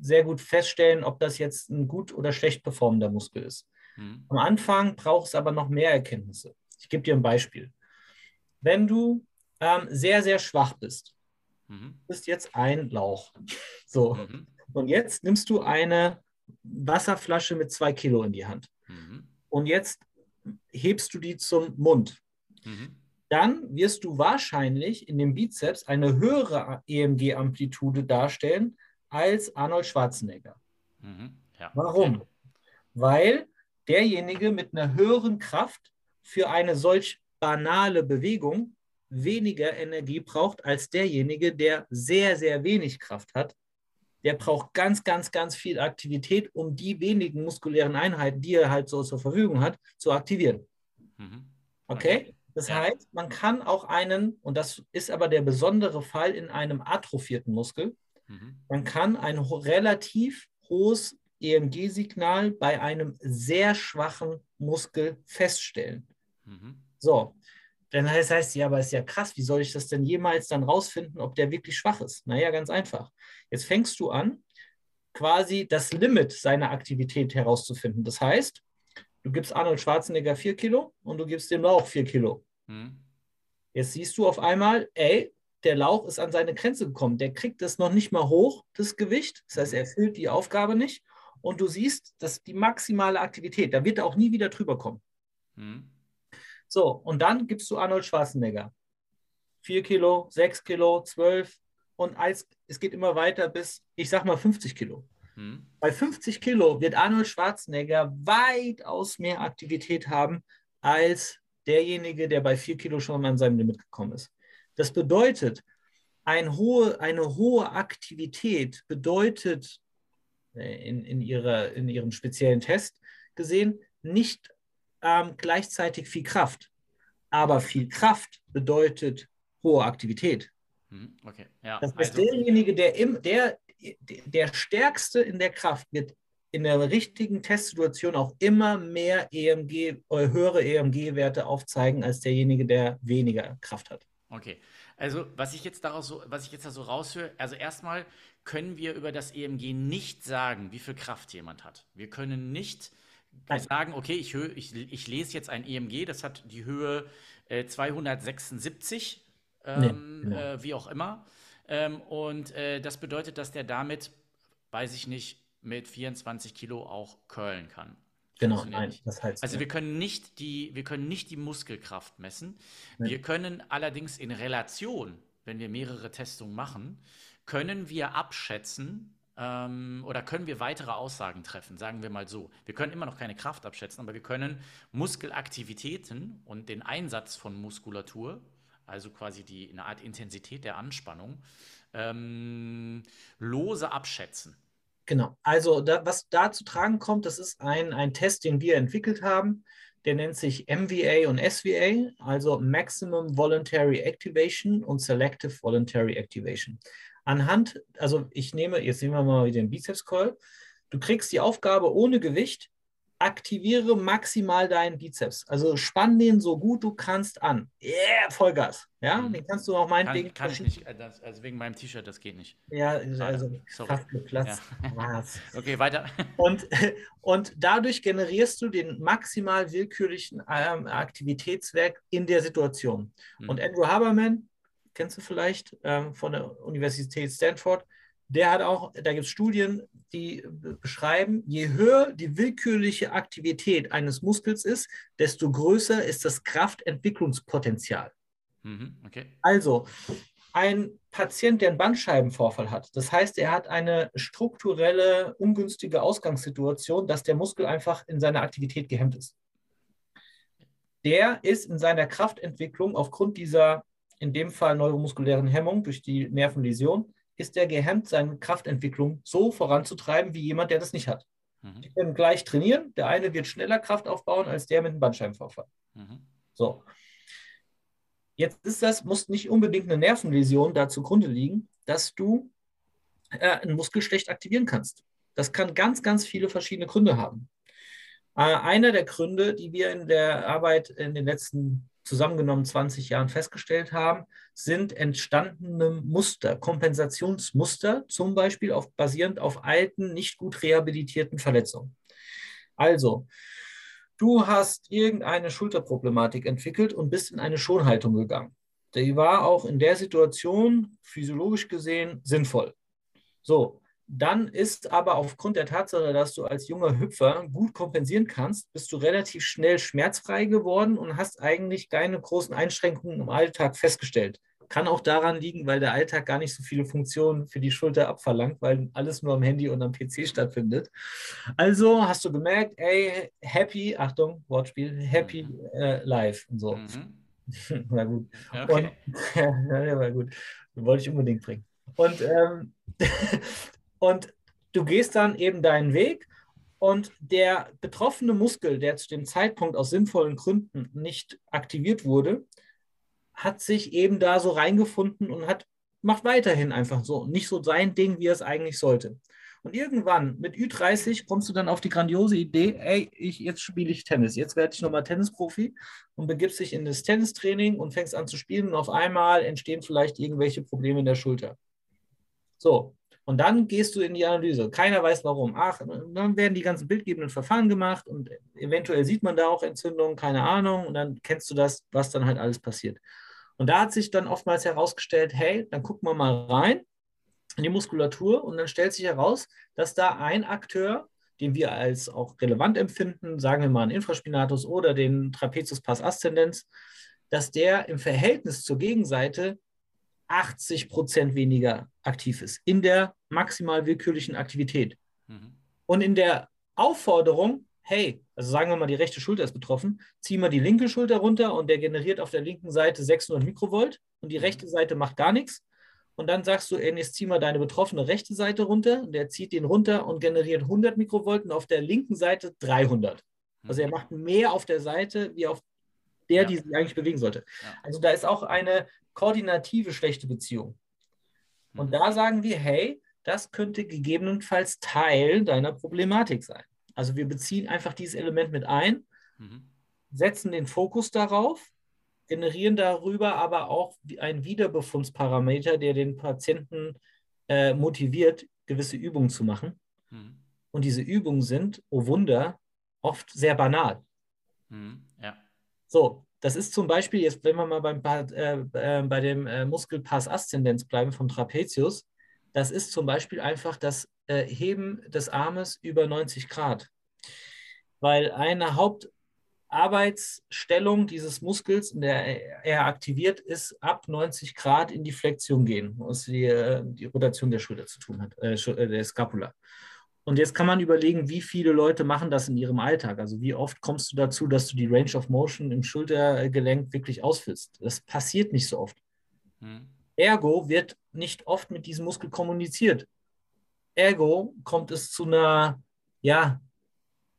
sehr gut feststellen, ob das jetzt ein gut oder schlecht performender Muskel ist. Mhm. Am Anfang braucht es aber noch mehr Erkenntnisse. Ich gebe dir ein Beispiel. Wenn du ähm, sehr, sehr schwach bist, mhm. bist jetzt ein Lauch. So. Mhm. Und jetzt nimmst du eine Wasserflasche mit zwei Kilo in die Hand. Mhm. Und jetzt hebst du die zum Mund. Mhm dann wirst du wahrscheinlich in dem Bizeps eine höhere EMG-Amplitude darstellen als Arnold Schwarzenegger. Mhm, ja. Warum? Okay. Weil derjenige mit einer höheren Kraft für eine solch banale Bewegung weniger Energie braucht als derjenige, der sehr, sehr wenig Kraft hat. Der braucht ganz, ganz, ganz viel Aktivität, um die wenigen muskulären Einheiten, die er halt so zur Verfügung hat, zu aktivieren. Mhm. Okay? Das heißt, man kann auch einen, und das ist aber der besondere Fall in einem atrophierten Muskel, mhm. man kann ein relativ hohes EMG-Signal bei einem sehr schwachen Muskel feststellen. Mhm. So, dann heißt, heißt ja, aber ist ja krass, wie soll ich das denn jemals dann rausfinden, ob der wirklich schwach ist? Naja, ganz einfach. Jetzt fängst du an, quasi das Limit seiner Aktivität herauszufinden. Das heißt, du gibst Arnold Schwarzenegger 4 Kilo und du gibst dem Lauch 4 Kilo. Mhm. Jetzt siehst du auf einmal, ey, der Lauch ist an seine Grenze gekommen. Der kriegt es noch nicht mal hoch, das Gewicht. Das heißt, er erfüllt die Aufgabe nicht. Und du siehst, dass die maximale Aktivität, da wird er auch nie wieder drüber kommen. Mhm. So, und dann gibst du Arnold Schwarzenegger. 4 Kilo, 6 Kilo, 12 und als, es geht immer weiter bis, ich sag mal, 50 Kilo. Hm. Bei 50 Kilo wird Arnold Schwarzenegger weitaus mehr Aktivität haben als derjenige, der bei 4 Kilo schon an seinem Limit gekommen ist. Das bedeutet, ein hohe, eine hohe Aktivität bedeutet in, in, ihrer, in ihrem speziellen Test gesehen nicht ähm, gleichzeitig viel Kraft. Aber viel Kraft bedeutet hohe Aktivität. Hm, okay. Ja, das heißt, also, derjenige, der, im, der, der Stärkste in der Kraft wird in der richtigen Testsituation auch immer mehr EMG, äh, höhere EMG-Werte aufzeigen als derjenige, der weniger Kraft hat. Okay. Also, was ich jetzt daraus so, was ich jetzt da so raushöre, also erstmal können wir über das EMG nicht sagen, wie viel Kraft jemand hat. Wir können nicht Nein. sagen, okay, ich, ich, ich, lese jetzt ein EMG, das hat die Höhe äh, 276, ähm, nee, genau. äh, wie auch immer. Ähm, und äh, das bedeutet, dass der damit, weiß ich nicht, mit 24 Kilo auch curlen kann. Genau, nein, das heißt. Also wir können nicht die, wir können nicht die Muskelkraft messen. Nee. Wir können allerdings in Relation, wenn wir mehrere Testungen machen, können wir abschätzen, ähm, oder können wir weitere Aussagen treffen, sagen wir mal so. Wir können immer noch keine Kraft abschätzen, aber wir können Muskelaktivitäten und den Einsatz von Muskulatur, also quasi die eine Art Intensität der Anspannung, ähm, lose abschätzen. Genau, also da, was da zu tragen kommt, das ist ein, ein Test, den wir entwickelt haben. Der nennt sich MVA und SVA, also Maximum Voluntary Activation und Selective Voluntary Activation anhand, also ich nehme, jetzt nehmen wir mal den Bizeps Curl. Du kriegst die Aufgabe ohne Gewicht, aktiviere maximal deinen Bizeps. Also spann den so gut du kannst an. Yeah, Vollgas. Ja, mhm. den kannst du auch meinetwegen. Kann, kann ich nicht, äh, also wegen meinem T-Shirt, das geht nicht. Ja, also Sorry. fast mit Platz. Ja. okay, weiter. Und, und dadurch generierst du den maximal willkürlichen ähm, Aktivitätswerk in der Situation. Mhm. Und Andrew Haberman, kennst du vielleicht, ähm, von der Universität Stanford. Der hat auch, da gibt es Studien, die beschreiben, je höher die willkürliche Aktivität eines Muskels ist, desto größer ist das Kraftentwicklungspotenzial. Mhm, okay. Also, ein Patient, der einen Bandscheibenvorfall hat, das heißt, er hat eine strukturelle, ungünstige Ausgangssituation, dass der Muskel einfach in seiner Aktivität gehemmt ist. Der ist in seiner Kraftentwicklung aufgrund dieser in dem Fall neuromuskulären Hemmung durch die Nervenläsion, ist er gehemmt, seine Kraftentwicklung so voranzutreiben wie jemand, der das nicht hat. Mhm. Die können gleich trainieren. Der eine wird schneller Kraft aufbauen als der mit einem Bandscheibenvorfall. Mhm. So. Jetzt ist das, muss nicht unbedingt eine Nervenläsion da zugrunde liegen, dass du äh, einen Muskel schlecht aktivieren kannst. Das kann ganz, ganz viele verschiedene Gründe haben. Äh, einer der Gründe, die wir in der Arbeit in den letzten zusammengenommen 20 Jahren festgestellt haben, sind entstandene Muster, Kompensationsmuster, zum Beispiel auf, basierend auf alten, nicht gut rehabilitierten Verletzungen. Also, du hast irgendeine Schulterproblematik entwickelt und bist in eine Schonhaltung gegangen. Die war auch in der Situation physiologisch gesehen sinnvoll. So, dann ist aber aufgrund der Tatsache, dass du als junger Hüpfer gut kompensieren kannst, bist du relativ schnell schmerzfrei geworden und hast eigentlich keine großen Einschränkungen im Alltag festgestellt. Kann auch daran liegen, weil der Alltag gar nicht so viele Funktionen für die Schulter abverlangt, weil alles nur am Handy und am PC stattfindet. Also hast du gemerkt, ey, happy, Achtung, Wortspiel, happy mhm. äh, life und so. Mhm. Na gut. Okay. Und, ja, war gut. Wollte ich unbedingt bringen. Und ähm, Und du gehst dann eben deinen Weg Und der betroffene Muskel, der zu dem Zeitpunkt aus sinnvollen Gründen nicht aktiviert wurde, hat sich eben da so reingefunden und hat, macht weiterhin einfach so, nicht so sein Ding, wie es eigentlich sollte. Und irgendwann mit Ü30 kommst du dann auf die grandiose Idee, ey, ich, jetzt spiele ich Tennis, jetzt werde ich nochmal Tennisprofi und begibst dich in das Tennistraining und fängst an zu spielen und auf einmal entstehen vielleicht irgendwelche Probleme in der Schulter. So, und dann gehst du in die Analyse. Keiner weiß warum. Ach, dann werden die ganzen bildgebenden Verfahren gemacht und eventuell sieht man da auch Entzündungen, keine Ahnung. Und dann kennst du das, was dann halt alles passiert. Und da hat sich dann oftmals herausgestellt, hey, dann gucken wir mal rein in die Muskulatur und dann stellt sich heraus, dass da ein Akteur, den wir als auch relevant empfinden, sagen wir mal einen Infraspinatus oder den Trapezius pars ascendens, dass der im Verhältnis zur Gegenseite 80 Prozent weniger aktiv ist in der maximal willkürlichen Aktivität. Mhm. Und in der Aufforderung, hey, also sagen wir mal, die rechte Schulter ist betroffen, zieh mal die linke Schulter runter und der generiert auf der linken Seite 600 Mikrovolt und die mhm. rechte Seite macht gar nichts. Und dann sagst du, ey, jetzt zieh mal deine betroffene rechte Seite runter. Und der zieht den runter und generiert 100 Mikrovolt und auf der linken Seite 300. Also er mhm. macht mehr auf der Seite wie auf der, ja. die sich eigentlich bewegen sollte. Ja. Also da ist auch eine koordinative schlechte Beziehung. Und mhm. da sagen wir, hey, das könnte gegebenenfalls Teil deiner Problematik sein. Also wir beziehen einfach dieses Element mit ein, mhm. setzen den Fokus darauf, generieren darüber aber auch einen Wiederbefundsparameter, der den Patienten äh, motiviert, gewisse Übungen zu machen. Mhm. Und diese Übungen sind, oh Wunder, oft sehr banal. Mhm. Ja. So, das ist zum Beispiel, jetzt wenn wir mal beim, äh, äh, bei dem äh, Muskelpass Aszendenz bleiben vom Trapezius, das ist zum Beispiel einfach das äh, Heben des Armes über 90 Grad. Weil eine Hauptarbeitsstellung dieses Muskels, in der er aktiviert ist, ab 90 Grad in die Flexion gehen, was die, äh, die Rotation der Schulter zu tun hat, äh, der Scapula. Und jetzt kann man überlegen, wie viele Leute machen das in ihrem Alltag. Also wie oft kommst du dazu, dass du die Range of Motion im Schultergelenk wirklich ausfüllst? Das passiert nicht so oft. Hm. Ergo wird nicht oft mit diesem Muskel kommuniziert. Ergo kommt es zu einer, ja,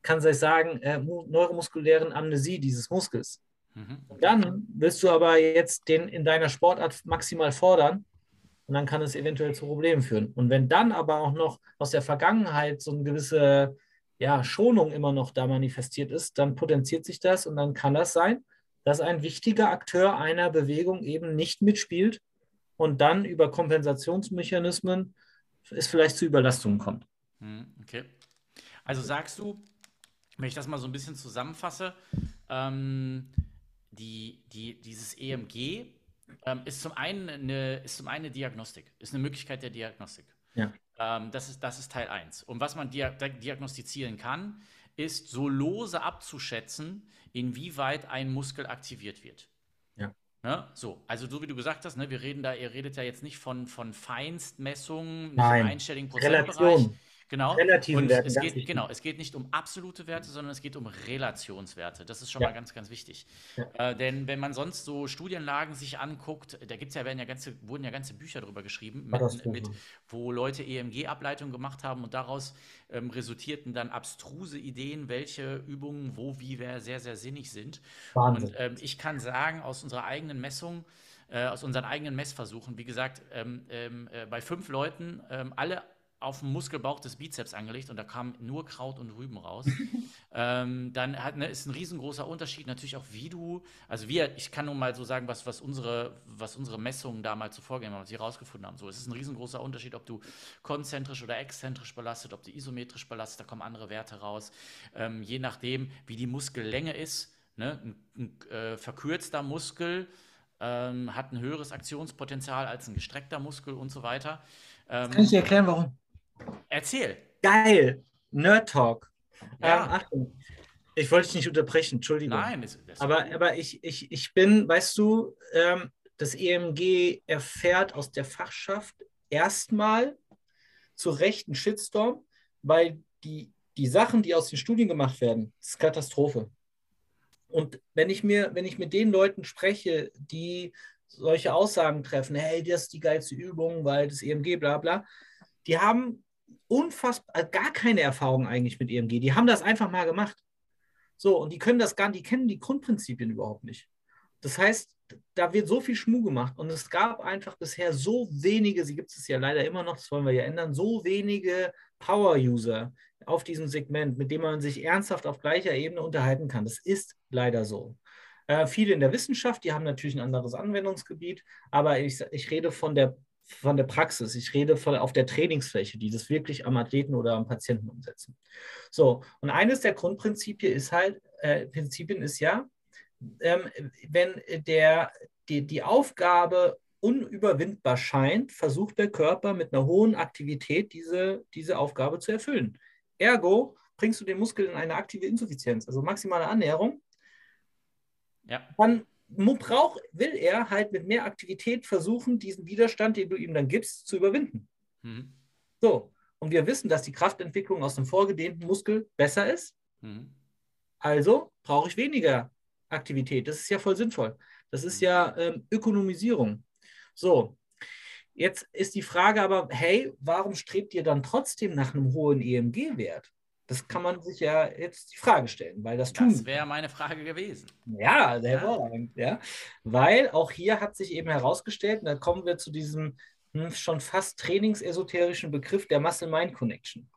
kann ich sagen, äh, neuromuskulären Amnesie dieses Muskels. Mhm. Dann willst du aber jetzt den in deiner Sportart maximal fordern und dann kann es eventuell zu Problemen führen. Und wenn dann aber auch noch aus der Vergangenheit so eine gewisse ja, Schonung immer noch da manifestiert ist, dann potenziert sich das und dann kann das sein, dass ein wichtiger Akteur einer Bewegung eben nicht mitspielt und dann über Kompensationsmechanismen es vielleicht zu Überlastungen kommt. Hm, okay. Also sagst du, wenn ich das mal so ein bisschen zusammenfasse, ähm, die, die, dieses EMG ähm, ist, zum einen eine, ist zum einen eine Diagnostik, ist eine Möglichkeit der Diagnostik. Ja. Ähm, das, ist, das ist Teil 1. Und was man dia diagnostizieren kann, ist so lose abzuschätzen, inwieweit ein Muskel aktiviert wird. Ne? So, also so wie du gesagt hast, ne, wir reden da, ihr redet ja jetzt nicht von, von Feinstmessungen, nicht Nein. einstelligen Prozentbereich. Relation. Genau. Relativen und Werten, es geht, genau, es geht nicht um absolute Werte, sondern es geht um Relationswerte. Das ist schon ja. mal ganz, ganz wichtig. Ja. Äh, denn wenn man sonst so Studienlagen sich anguckt, da gibt's ja, werden ja ganze, wurden ja ganze Bücher darüber geschrieben, mit, mit, wo Leute EMG-Ableitungen gemacht haben und daraus ähm, resultierten dann abstruse Ideen, welche Übungen wo, wie, wer sehr, sehr sinnig sind. Wahnsinn. Und ähm, ich kann sagen, aus unserer eigenen Messung, äh, aus unseren eigenen Messversuchen, wie gesagt, ähm, ähm äh, bei fünf Leuten, ähm, alle auf dem Muskelbauch des Bizeps angelegt und da kam nur Kraut und Rüben raus. ähm, dann hat, ne, ist ein riesengroßer Unterschied natürlich auch, wie du, also wir, ich kann nur mal so sagen, was, was, unsere, was unsere Messungen damals so vorgehen haben, was sie herausgefunden haben. So, es ist ein riesengroßer Unterschied, ob du konzentrisch oder exzentrisch belastet, ob du isometrisch belastet, da kommen andere Werte raus. Ähm, je nachdem, wie die Muskellänge ist, ne, ein, ein äh, verkürzter Muskel ähm, hat ein höheres Aktionspotenzial als ein gestreckter Muskel und so weiter. Ähm, kann ich dir erklären, warum? Erzähl. Geil. Nerd Talk. Ja. Ähm, Achtung. Ich wollte dich nicht unterbrechen, Entschuldigung. Nein, das, das aber, aber ich, ich, ich bin, weißt du, ähm, das EMG erfährt aus der Fachschaft erstmal zu Recht einen Shitstorm, weil die, die Sachen, die aus den Studien gemacht werden, das ist Katastrophe. Und wenn ich mir, wenn ich mit den Leuten spreche, die solche Aussagen treffen, hey, das ist die geilste Übung, weil das EMG, bla bla, die haben unfassbar, äh, gar keine Erfahrung eigentlich mit EMG. Die haben das einfach mal gemacht. So, und die können das gar nicht, die kennen die Grundprinzipien überhaupt nicht. Das heißt, da wird so viel Schmuh gemacht und es gab einfach bisher so wenige, sie gibt es ja leider immer noch, das wollen wir ja ändern, so wenige Power-User auf diesem Segment, mit dem man sich ernsthaft auf gleicher Ebene unterhalten kann. Das ist leider so. Äh, viele in der Wissenschaft, die haben natürlich ein anderes Anwendungsgebiet, aber ich, ich rede von der, von der Praxis, ich rede von, auf der Trainingsfläche, die das wirklich am Athleten oder am Patienten umsetzen. So, und eines der Grundprinzipien ist halt, äh, Prinzipien ist ja, ähm, wenn der, die, die Aufgabe unüberwindbar scheint, versucht der Körper mit einer hohen Aktivität diese, diese Aufgabe zu erfüllen. Ergo bringst du den Muskel in eine aktive Insuffizienz, also maximale Annäherung. Ja. Dann braucht, will er halt mit mehr Aktivität versuchen, diesen Widerstand, den du ihm dann gibst, zu überwinden. Mhm. So, und wir wissen, dass die Kraftentwicklung aus dem vorgedehnten Muskel besser ist. Mhm. Also brauche ich weniger Aktivität. Das ist ja voll sinnvoll. Das ist ja ähm, Ökonomisierung. So, jetzt ist die Frage aber, hey, warum strebt ihr dann trotzdem nach einem hohen EMG-Wert? Das kann man sich ja jetzt die Frage stellen, weil das tun. Das wäre meine Frage gewesen. Ja, sehr hervorragend. Ja. ja. Weil auch hier hat sich eben herausgestellt, und da kommen wir zu diesem hm, schon fast trainingsesoterischen Begriff der Muscle-Mind-Connection.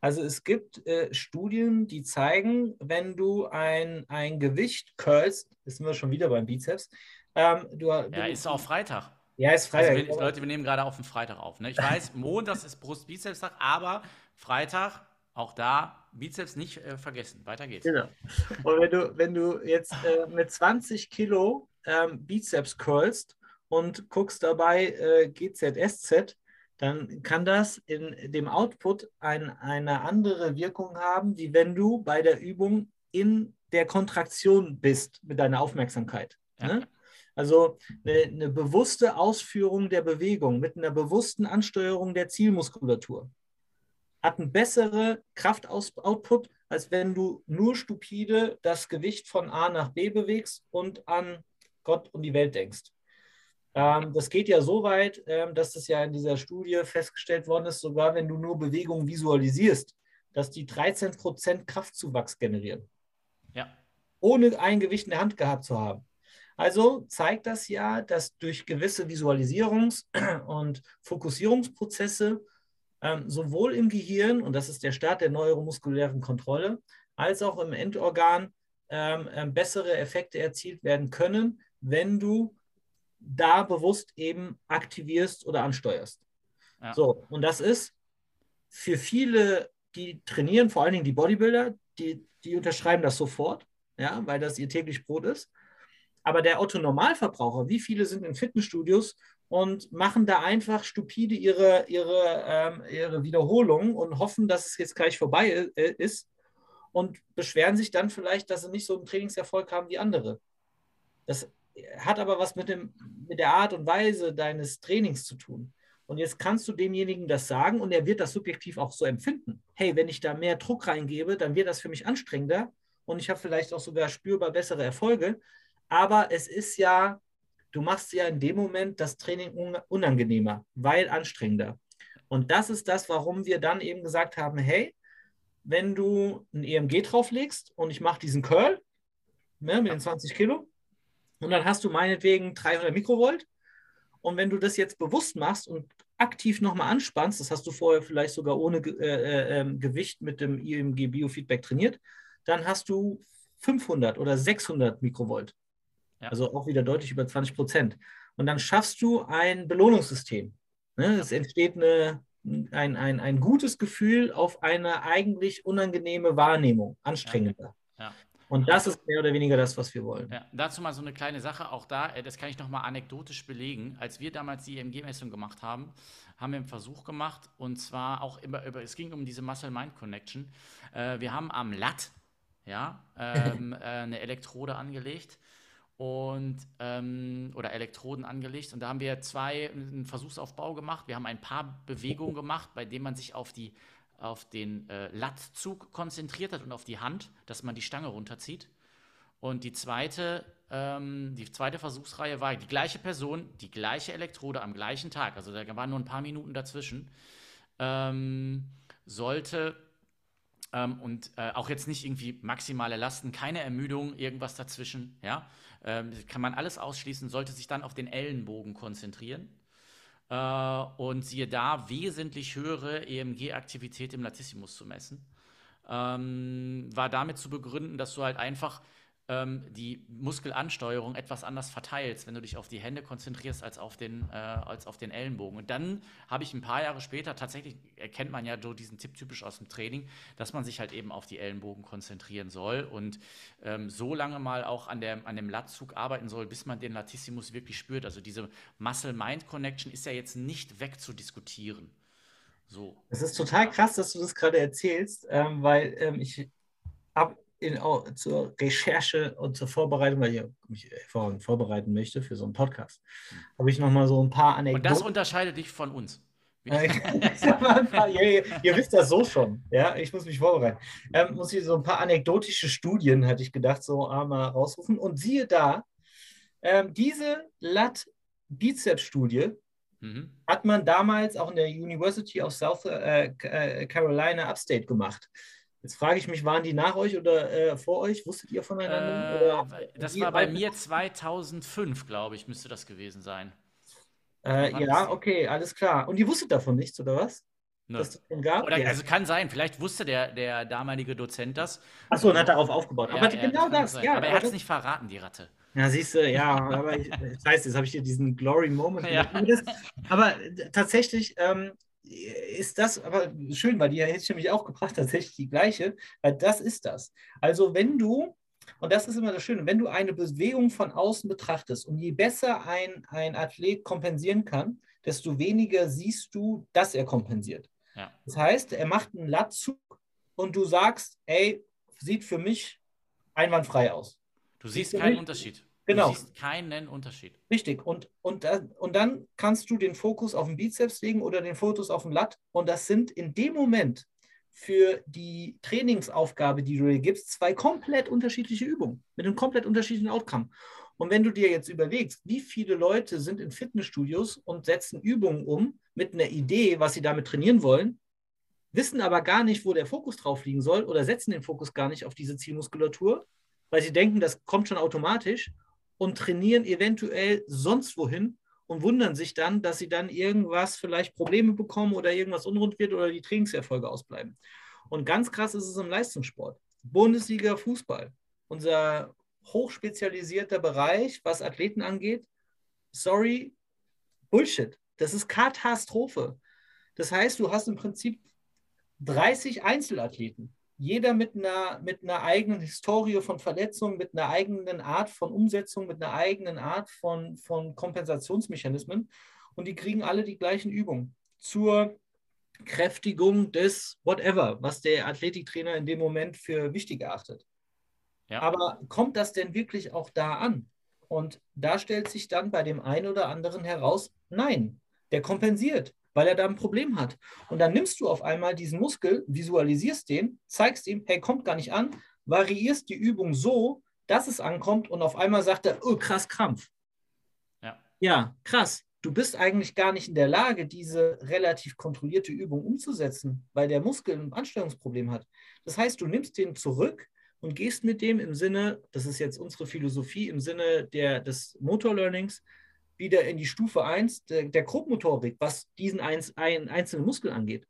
Also es gibt äh, Studien, die zeigen, wenn du ein, ein Gewicht curlst, jetzt sind wir schon wieder beim Bizeps. Ähm, du, ja, ist auch Freitag. Ja, ist Freitag. Also, Leute, wir nehmen gerade auf den Freitag auf. Ne? Ich weiß, Montags ist Brust-Bizeps-Tag, aber Freitag, auch da, Bizeps nicht äh, vergessen. Weiter geht's. Genau. Und wenn du, wenn du jetzt äh, mit 20 Kilo ähm, Bizeps curlst und guckst dabei äh, GZSZ, dann kann das in dem Output ein, eine andere Wirkung haben, wie wenn du bei der Übung in der Kontraktion bist mit deiner Aufmerksamkeit. Ja. Ne? Also eine, eine, bewusste Ausführung der Bewegung mit einer bewussten Ansteuerung der Zielmuskulatur hat einen besseren Kraftoutput, als wenn du nur stupide das Gewicht von A nach B bewegst und an Gott und die Welt denkst. Ähm, das geht ja so weit, ähm, dass das ja in dieser Studie festgestellt worden ist, sogar wenn du nur Bewegungen visualisierst, dass die 13% Kraftzuwachs generieren. Ja. Ohne ein Gewicht in der Hand gehabt zu haben. Also zeigt das ja, dass durch gewisse Visualisierungs- und Fokussierungsprozesse ähm, sowohl im Gehirn, und das ist der Start der neuromuskulären Kontrolle, als auch im Endorgan ähm, ähm bessere Effekte erzielt werden können, wenn du da bewusst eben aktivierst oder ansteuerst. Ja. So, und das ist für viele, die trainieren, vor allen Dingen die Bodybuilder, die, die unterschreiben das sofort, ja, weil das ihr täglich Brot ist. Aber der Otto-Normalverbraucher, wie viele sind in Fitnessstudios und machen da einfach stupide ihre, ihre, ähm, ihre Wiederholungen und hoffen, dass es jetzt gleich vorbei äh, ist und beschweren sich dann vielleicht, dass sie nicht so einen Trainingserfolg haben wie andere. Das hat aber was mit, dem, mit der Art und Weise deines Trainings zu tun. Und jetzt kannst du demjenigen das sagen und er wird das subjektiv auch so empfinden. Hey, wenn ich da mehr Druck reingebe, dann wird das für mich anstrengender und ich habe vielleicht auch sogar spürbar bessere Erfolge. Aber es ist ja, du machst ja in dem Moment das Training unangenehmer, weil anstrengender. Und das ist das, warum wir dann eben gesagt haben, hey, wenn du ein EMG drauflegst und ich mache diesen Curl ne, mit den 20 Kilo, und dann hast du meinetwegen 300 Mikrovolt. Und wenn du das jetzt bewusst machst und aktiv nochmal anspannst, das hast du vorher vielleicht sogar ohne äh, äh, ähm, Gewicht mit dem IMG Biofeedback trainiert, dann hast du 500 oder 600 Mikrovolt. Ja. Also auch wieder deutlich über 20 Prozent. Und dann schaffst du ein Belohnungssystem. Ne? Es entsteht eine, ein, ein, ein gutes Gefühl auf eine eigentlich unangenehme Wahrnehmung, anstrengender. Ja. Ja. Und das ist mehr oder weniger das, was wir wollen. Ja, dazu mal so eine kleine Sache, auch da, äh, das kann ich noch mal anekdotisch belegen. Als wir damals die EMG-Messung gemacht haben, haben wir einen Versuch gemacht und zwar auch immer über, es ging um diese Muscle-Mind-Connection. Äh, wir haben am Lat ja, ähm, äh, eine Elektrode angelegt und ähm, oder Elektroden angelegt und da haben wir zwei einen Versuchsaufbau gemacht. Wir haben ein paar Bewegungen gemacht, bei denen man sich auf die auf den äh, Lattzug konzentriert hat und auf die Hand, dass man die Stange runterzieht. Und die zweite, ähm, die zweite Versuchsreihe war die gleiche Person, die gleiche Elektrode am gleichen Tag, also da waren nur ein paar Minuten dazwischen. ähm, sollte ähm, und äh, auch jetzt nicht irgendwie maximale Lasten, keine Ermüdung, irgendwas dazwischen, ja. Ähm, kann man alles ausschließen, sollte sich dann auf den Ellenbogen konzentrieren. Äh, und siehe da, wesentlich höhere EMG-Aktivität im Latissimus zu messen. Ähm, war damit zu begründen, dass du halt einfach ähm, die Muskelansteuerung etwas anders verteilst, wenn du dich auf die Hände konzentrierst als auf den, äh, als auf den Ellenbogen. Und dann habe ich ein paar Jahre später, tatsächlich erkennt man ja so diesen Tipp typisch aus dem Training, dass man sich halt eben auf die Ellenbogen konzentrieren soll und ähm, so lange mal auch an, der, an dem Latzug arbeiten soll, bis man den Latissimus wirklich spürt. Also diese Muscle-Mind-Connection ist ja jetzt nicht wegzudiskutieren. So. Es ist total krass, dass du das gerade erzählst, ähm, weil ähm, ich habe in, zur Recherche und zur Vorbereitung, weil ich mich vorbereiten möchte für so einen Podcast, habe ich nochmal so ein paar Anekdoten. Und das unterscheidet dich von uns. ihr, ihr, wisst das so schon, ja, ich muss mich vorbereiten. Ähm, muss ich so ein paar anekdotische Studien, hatte ich gedacht, so einmal rausrufen. Und siehe da, ähm, diese Lat-Bizeps-Studie mhm. hat man damals auch in der University of South äh, äh Carolina Upstate gemacht. Jetzt frage ich mich, waren die nach euch oder äh, vor euch? Wusstet ihr voneinander? Äh, das war bei mir 2005, glaube ich, müsste das gewesen sein. Äh, ja, okay, alles klar. Und ihr wusstet davon nichts, oder was? Ne. Dass das gab? Oder, also kann sein, vielleicht wusste der, der damalige Dozent das. Achso, und hat darauf aufgebaut. Ja, aber ja, genau das, das ja. Aber er hat es nicht verraten, die Ratte. Ja, siehst du, ja, aber ich, ich weiß, jetzt habe ich dir diesen Glory Moment. Ja. Aber tatsächlich, ähm, ist das aber schön, weil die hätte ich nämlich auch gebracht, tatsächlich die gleiche, weil das ist das. Also wenn du, und das ist immer das Schöne, wenn du eine Bewegung von außen betrachtest und je besser ein, ein Athlet kompensieren kann, desto weniger siehst du, dass er kompensiert. Ja. Das heißt, er macht einen Lattzug und du sagst, ey, sieht für mich einwandfrei aus. Du siehst keinen Unterschied. Genau. Du siehst keinen Unterschied. Richtig. Und, und, und dann kannst du den Fokus auf den Bizeps legen oder den Fokus auf den Lat. Und das sind in dem Moment für die Trainingsaufgabe, die du dir gibst, zwei komplett unterschiedliche Übungen mit einem komplett unterschiedlichen Outcome. Und wenn du dir jetzt überlegst, wie viele Leute sind in Fitnessstudios und setzen Übungen um mit einer Idee, was sie damit trainieren wollen, wissen aber gar nicht, wo der Fokus drauf liegen soll oder setzen den Fokus gar nicht auf diese Zielmuskulatur, weil sie denken, das kommt schon automatisch und trainieren eventuell sonst wohin und wundern sich dann, dass sie dann irgendwas vielleicht Probleme bekommen oder irgendwas unrund wird oder die Trainingserfolge ausbleiben. Und ganz krass ist es im Leistungssport. Bundesliga Fußball, unser hochspezialisierter Bereich, was Athleten angeht. Sorry, Bullshit. Das ist Katastrophe. Das heißt, du hast im Prinzip 30 Einzelathleten jeder mit einer, mit einer eigenen Historie von Verletzungen, mit einer eigenen Art von Umsetzung, mit einer eigenen Art von, von Kompensationsmechanismen. Und die kriegen alle die gleichen Übungen zur Kräftigung des whatever, was der Athletiktrainer in dem Moment für wichtig erachtet. Ja. Aber kommt das denn wirklich auch da an? Und da stellt sich dann bei dem einen oder anderen heraus, nein, der kompensiert weil er da ein Problem hat. Und dann nimmst du auf einmal diesen Muskel, visualisierst den, zeigst ihm, hey, kommt gar nicht an, variierst die Übung so, dass es ankommt und auf einmal sagt er, oh, krass, Krampf. Ja. Ja, krass. Du bist eigentlich gar nicht in der Lage, diese relativ kontrollierte Übung umzusetzen, weil der Muskel ein Anstellungsproblem hat. Das heißt, du nimmst den zurück und gehst mit dem im Sinne, das ist jetzt unsere Philosophie, im Sinne der, des Motor-Learnings, wieder in die Stufe 1 der, der Grobmotorik, was diesen ein, ein, einzelnen Muskel angeht.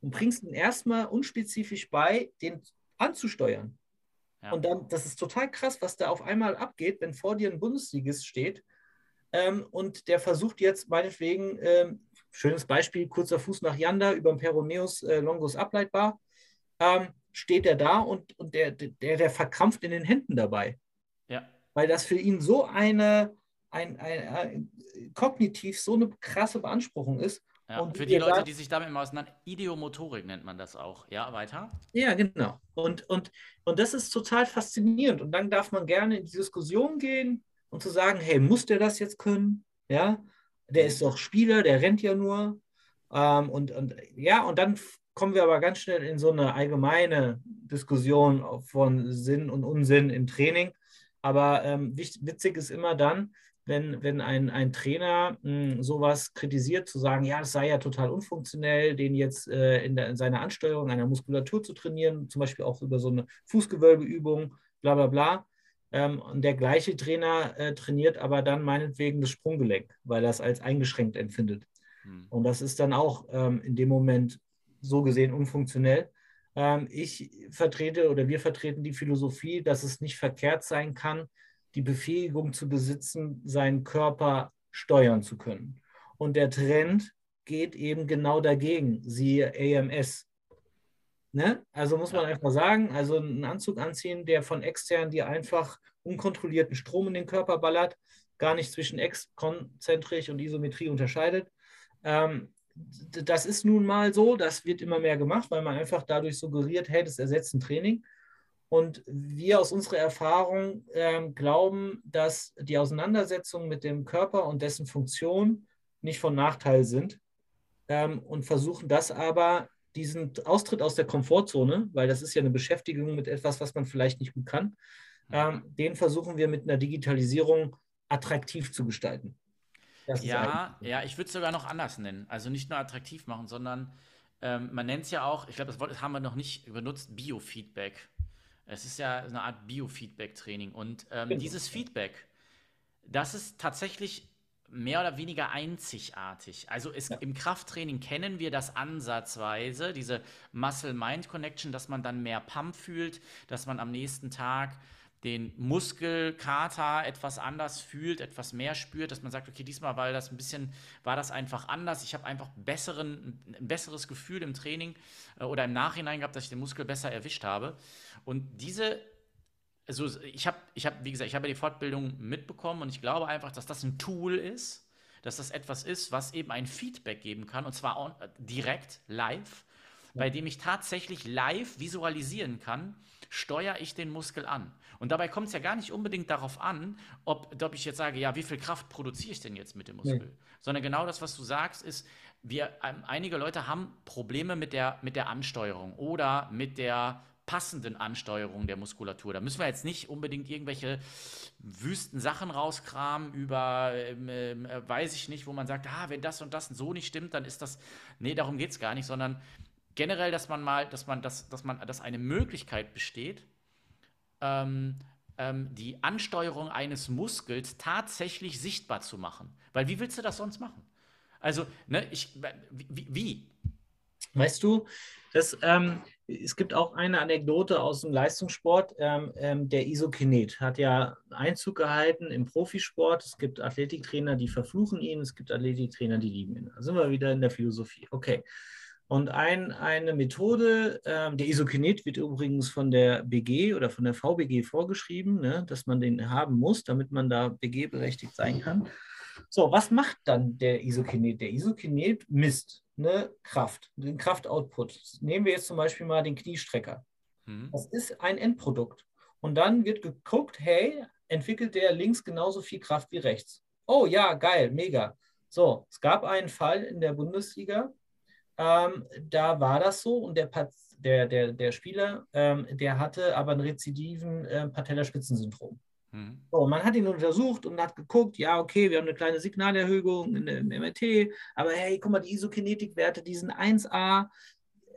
Und bringst ihn erstmal unspezifisch bei, den anzusteuern. Ja. Und dann, das ist total krass, was da auf einmal abgeht, wenn vor dir ein Bundesligist steht ähm, und der versucht jetzt meinetwegen, ähm, schönes Beispiel, kurzer Fuß nach Yanda über den Peroneus äh, Longus ableitbar, ähm, steht er da und, und der, der, der verkrampft in den Händen dabei. Ja. Weil das für ihn so eine, ein, ein, ein, kognitiv so eine krasse Beanspruchung ist. Ja, und für die Leute, sagt, die sich damit immer auseinander, Ideomotorik nennt man das auch. Ja, weiter? Ja, genau. Und, und, und das ist total faszinierend. Und dann darf man gerne in die Diskussion gehen und zu sagen, hey, muss der das jetzt können? Ja, der ist doch Spieler, der rennt ja nur. Ähm, und, und ja, und dann kommen wir aber ganz schnell in so eine allgemeine Diskussion von Sinn und Unsinn im Training. Aber ähm, witzig ist immer dann, wenn, wenn ein, ein Trainer mh, hm, sowas kritisiert, zu sagen, ja, es sei ja total unfunktionell, den jetzt äh, in, der, in seiner Ansteuerung einer Muskulatur zu trainieren, zum Beispiel auch über so eine Fußgewölbeübung, bla bla bla. Ähm, und der gleiche Trainer äh, trainiert aber dann meinetwegen das Sprunggelenk, weil er es als eingeschränkt empfindet. Hm. Und das ist dann auch ähm, in dem Moment so gesehen unfunktionell. Ähm, ich vertrete oder wir vertreten die Philosophie, dass es nicht verkehrt sein kann, die Befähigung zu besitzen, seinen Körper steuern zu können. Und der Trend geht eben genau dagegen, siehe AMS. Ne? Also muss man einfach sagen, also einen Anzug anziehen, der von extern dir einfach unkontrollierten Strom in den Körper ballert, gar nicht zwischen exkonzentrisch und Isometrie unterscheidet. Ähm, das ist nun mal so, das wird immer mehr gemacht, weil man einfach dadurch suggeriert, hey, das ersetzt ein Training. Und wir aus unserer Erfahrung äh, glauben, dass die Auseinandersetzungen mit dem Körper und dessen Funktion nicht von Nachteil sind ähm, und versuchen das aber diesen Austritt aus der Komfortzone, weil das ist ja eine Beschäftigung mit etwas, was man vielleicht nicht gut kann, ähm, den versuchen wir mit einer Digitalisierung attraktiv zu gestalten. ja, ja, ich würde es sogar noch anders nennen. Also nicht nur attraktiv machen, sondern ähm, man nennt es ja auch, ich glaube, das Wort haben wir noch nicht benutzt, Biofeedback. Es ist ja eine Art Biofeedback-Training. Und ähm, genau. dieses Feedback, das ist tatsächlich mehr oder weniger einzigartig. Also es, ja. im Krafttraining kennen wir das ansatzweise, diese Muscle-Mind-Connection, dass man dann mehr Pump fühlt, dass man am nächsten Tag den Muskelkater etwas anders fühlt, etwas mehr spürt, dass man sagt, okay, diesmal war das ein bisschen, war das einfach anders. Ich habe einfach besseren, ein besseres Gefühl im Training äh, oder im Nachhinein gehabt, dass ich den Muskel besser erwischt habe. Und diese also ich habe, ich habe, wie gesagt, ich habe die Fortbildung mitbekommen und ich glaube einfach, dass das ein Tool ist, dass das etwas ist, was eben ein Feedback geben kann und zwar on, äh, direkt live, bei dem ich tatsächlich live visualisieren kann, steuere ich den Muskel an. Und dabei kommt es ja gar nicht unbedingt darauf an, ob, ob ich jetzt sage, ja, wie viel Kraft produziere ich denn jetzt mit dem Muskel? Nee. Sondern genau das, was du sagst, ist, wir, ähm, einige Leute haben Probleme mit der, mit der Ansteuerung oder mit der passenden Ansteuerung der Muskulatur. Da müssen wir jetzt nicht unbedingt irgendwelche wüsten Sachen rauskramen über, ähm, äh, weiß ich nicht, wo man sagt, ah, wenn das und das so nicht stimmt, dann ist das, nee, darum geht es gar nicht, sondern generell, dass man mal, dass man, dass, dass man, dass eine Möglichkeit besteht, ähm, ähm, die Ansteuerung eines Muskels tatsächlich sichtbar zu machen. Weil wie willst du das sonst machen? Also, ne, ich, wie? wie? Weißt du, das, ähm, es gibt auch eine Anekdote aus dem Leistungssport. Ähm, ähm, der Isokinet hat ja Einzug gehalten im Profisport. Es gibt Athletiktrainer, die verfluchen ihn. Es gibt Athletiktrainer, die lieben ihn. Da sind wir wieder in der Philosophie. Okay. Und ein, eine Methode, ähm, der Isokinet wird übrigens von der BG oder von der VBG vorgeschrieben, ne, dass man den haben muss, damit man da BG berechtigt sein kann. So, was macht dann der Isokinet? Der Isokinet misst eine Kraft, den Kraftoutput. Nehmen wir jetzt zum Beispiel mal den Kniestrecker. Mhm. Das ist ein Endprodukt. Und dann wird geguckt, hey, entwickelt der links genauso viel Kraft wie rechts? Oh ja, geil, mega. So, es gab einen Fall in der Bundesliga, ähm, da war das so und der, der, der, der Spieler, ähm, der hatte aber ein rezidiven äh, Patellaspitzensyndrom. Mhm. So, man hat ihn untersucht und hat geguckt, ja, okay, wir haben eine kleine Signalerhöhung im MRT, aber hey, guck mal, die Isokинetikwerte, die sind 1A.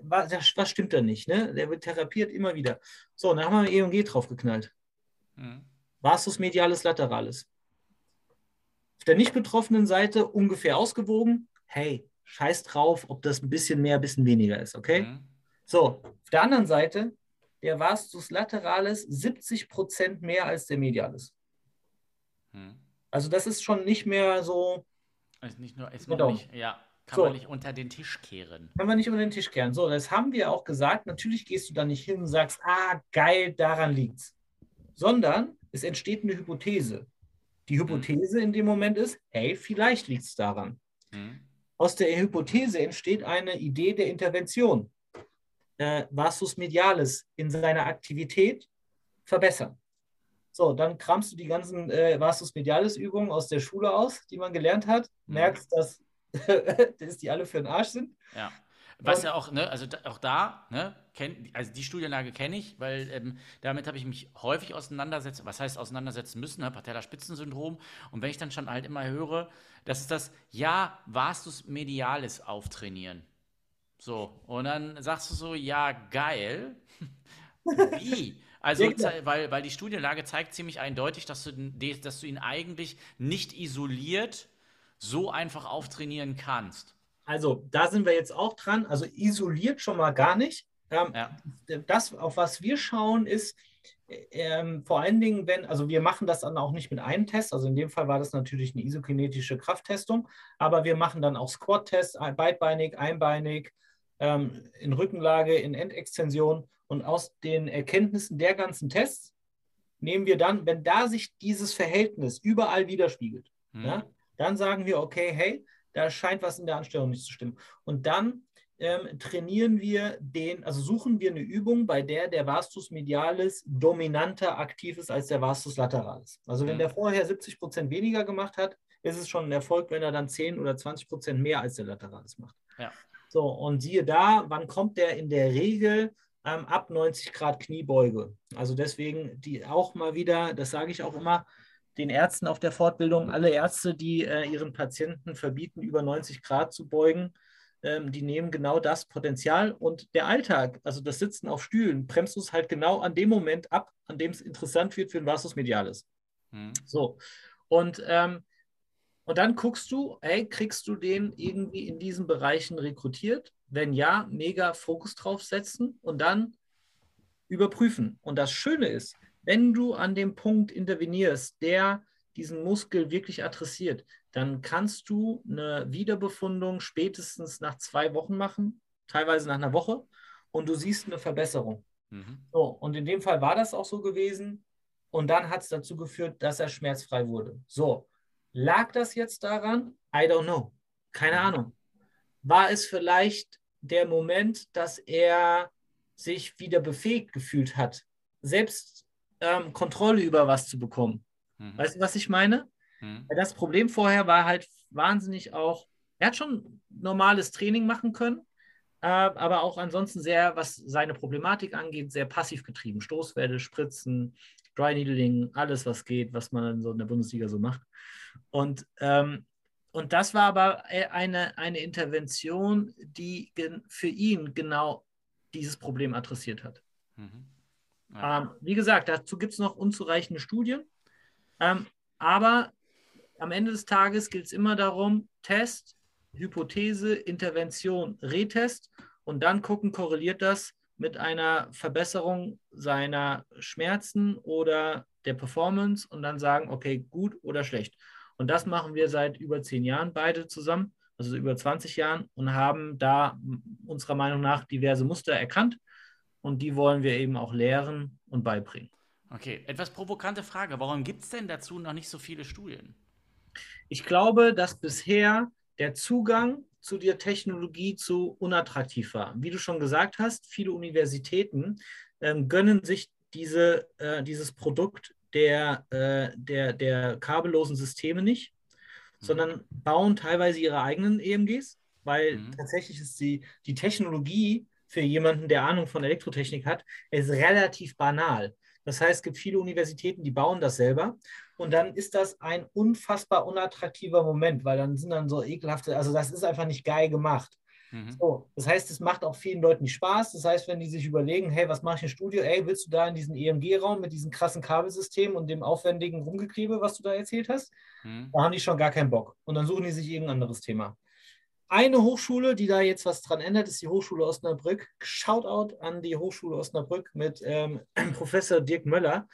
Was, was stimmt da nicht? Ne? Der wird therapiert immer wieder. So, dann haben wir EMG draufgeknallt. Mhm. Vastus medialis lateralis. Auf der nicht betroffenen Seite ungefähr ausgewogen. Hey, scheiß drauf, ob das ein bisschen mehr, ein bisschen weniger ist, okay? Mhm. So, auf der anderen Seite der Vastus lateralis 70 Prozent mehr als der medialis. Hm. Also das ist schon nicht mehr so. Ist nicht nur, ist genau. nicht, ja, kann so. man nicht unter den Tisch kehren. Kann man nicht unter den Tisch kehren. So, das haben wir auch gesagt. Natürlich gehst du da nicht hin und sagst, ah, geil, daran liegt's. Sondern es entsteht eine Hypothese. Die hm. Hypothese hm. in dem Moment ist, hey, vielleicht liegt es daran. Hm. Aus der Hypothese entsteht eine Idee der Intervention äh, Vastus medialis in seiner Aktivität verbessern. So, dann kramst du die ganzen äh, Vastus medialis Übungen aus der Schule aus, die man gelernt hat, mhm. merkst, dass, dass die alle für den Arsch sind. Ja. Was ja auch, ne, also auch da, ne, kenn, also die Studienlage kenne ich, weil ähm, damit habe ich mich häufig auseinandersetzen, was heißt auseinandersetzen müssen, ne, Patellaspitzensyndrom. Und wenn ich dann schon halt immer höre, das ist das Ja, Vastus medialis auftrainieren. So, und dann sagst du so, ja, geil. Wie? Also, ja, weil, weil die Studienlage zeigt ziemlich eindeutig, dass du, dass du ihn eigentlich nicht isoliert so einfach auftrainieren kannst. Also, da sind wir jetzt auch dran. Also, isoliert schon mal gar nicht. Ähm, ja. Das, auf was wir schauen, ist ähm, vor allen Dingen, wenn, also wir machen das dann auch nicht mit einem Test. Also, in dem Fall war das natürlich eine isokinetische Krafttestung, aber wir machen dann auch Squat-Tests, beidbeinig, einbeinig, ähm, in Rückenlage, in Endextension. Und aus den Erkenntnissen der ganzen Tests nehmen wir dann, wenn da sich dieses Verhältnis überall widerspiegelt, mhm. ja, dann sagen wir, okay, hey, da scheint was in der Anstellung nicht zu stimmen. Und dann ähm, trainieren wir den, also suchen wir eine Übung, bei der der Vastus medialis dominanter aktiv ist als der Vastus lateralis. Also wenn mhm. der vorher 70 Prozent weniger gemacht hat, ist es schon ein Erfolg, wenn er dann 10 oder 20 Prozent mehr als der lateralis macht. Ja. So, und siehe da, wann kommt der in der Regel ähm, ab 90 Grad Kniebeuge? Also deswegen die auch mal wieder, das sage ich auch immer, den Ärzten auf der Fortbildung, alle Ärzte, die äh, ihren Patienten verbieten, über 90 Grad zu beugen, ähm, die nehmen genau das Potenzial und der Alltag, also das Sitzen auf Stühlen, bremst du es halt genau an dem Moment ab, an dem es interessant wird für ein Vasus Medialis. Mhm. So, und ähm, und dann guckst du, ey, kriegst du den irgendwie in diesen Bereichen rekrutiert? Wenn ja, mega Fokus drauf setzen und dann überprüfen. Und das Schöne ist, wenn du an dem Punkt intervenierst, der diesen Muskel wirklich adressiert, dann kannst du eine Wiederbefundung spätestens nach zwei Wochen machen, teilweise nach einer Woche, und du siehst eine Verbesserung. Mhm. So, und in dem Fall war das auch so gewesen. Und dann hat es dazu geführt, dass er schmerzfrei wurde. So, Lag das jetzt daran? I don't know. Keine mhm. Ahnung. War es vielleicht der Moment, dass er sich wieder befähigt gefühlt hat, selbst ähm, Kontrolle über was zu bekommen? Mhm. Weißt du, was ich meine? Mhm. Das Problem vorher war halt wahnsinnig auch, er hat schon normales Training machen können, äh, aber auch ansonsten sehr, was seine Problematik angeht, sehr passiv getrieben. Stoßwelle, Spritzen, Dry Needling, alles, was geht, was man so in der Bundesliga so macht. Und, ähm, und das war aber e, eine, eine Intervention, die für ihn genau dieses Problem adressiert hat. Mhm. Ja. Ähm, wie gesagt, dazu gibt es noch unzureichende Studien. Ähm, aber am Ende des Tages gilt es immer darum, Test, Hypothese, Intervention, Retest und dann gucken, korreliert das mit einer Verbesserung seiner Schmerzen oder der Performance und dann sagen, okay, gut oder schlecht. Und das machen wir seit über zehn Jahren beide zusammen, also über 20 Jahren und haben da unserer Meinung nach diverse Muster erkannt und die wollen wir eben auch lehren und beibringen. Okay, etwas provokante Frage. Warum gibt es denn dazu noch nicht so viele Studien? Ich glaube, dass bisher der Zugang zu der Technologie zu unattraktiv war. Wie du schon gesagt hast, viele Universitäten ähm, gönnen sich diese, äh, dieses Produkt der, äh, der, der kabellosen Systeme nicht, mhm. sondern bauen teilweise ihre eigenen EMGs, weil mhm. tatsächlich ist die, die Technologie für jemanden, der Ahnung von Elektrotechnik hat, ist relativ banal. Das heißt, es gibt viele Universitäten, die bauen das selber. Und dann ist das ein unfassbar unattraktiver Moment, weil dann sind dann so ekelhafte, also das ist einfach nicht geil gemacht. Mhm. So, das heißt, es macht auch vielen Leuten nicht Spaß. Das heißt, wenn die sich überlegen, hey, was mache ich im Studio? Ey, willst du da in diesen EMG-Raum mit diesem krassen Kabelsystem und dem aufwendigen Rumgeklebe, was du da erzählt hast? Mhm. Da haben die schon gar keinen Bock. Und dann suchen die sich irgendein anderes Thema. Eine Hochschule, die da jetzt was dran ändert, ist die Hochschule Osnabrück. Shoutout an die Hochschule Osnabrück mit ähm, Professor Dirk Möller.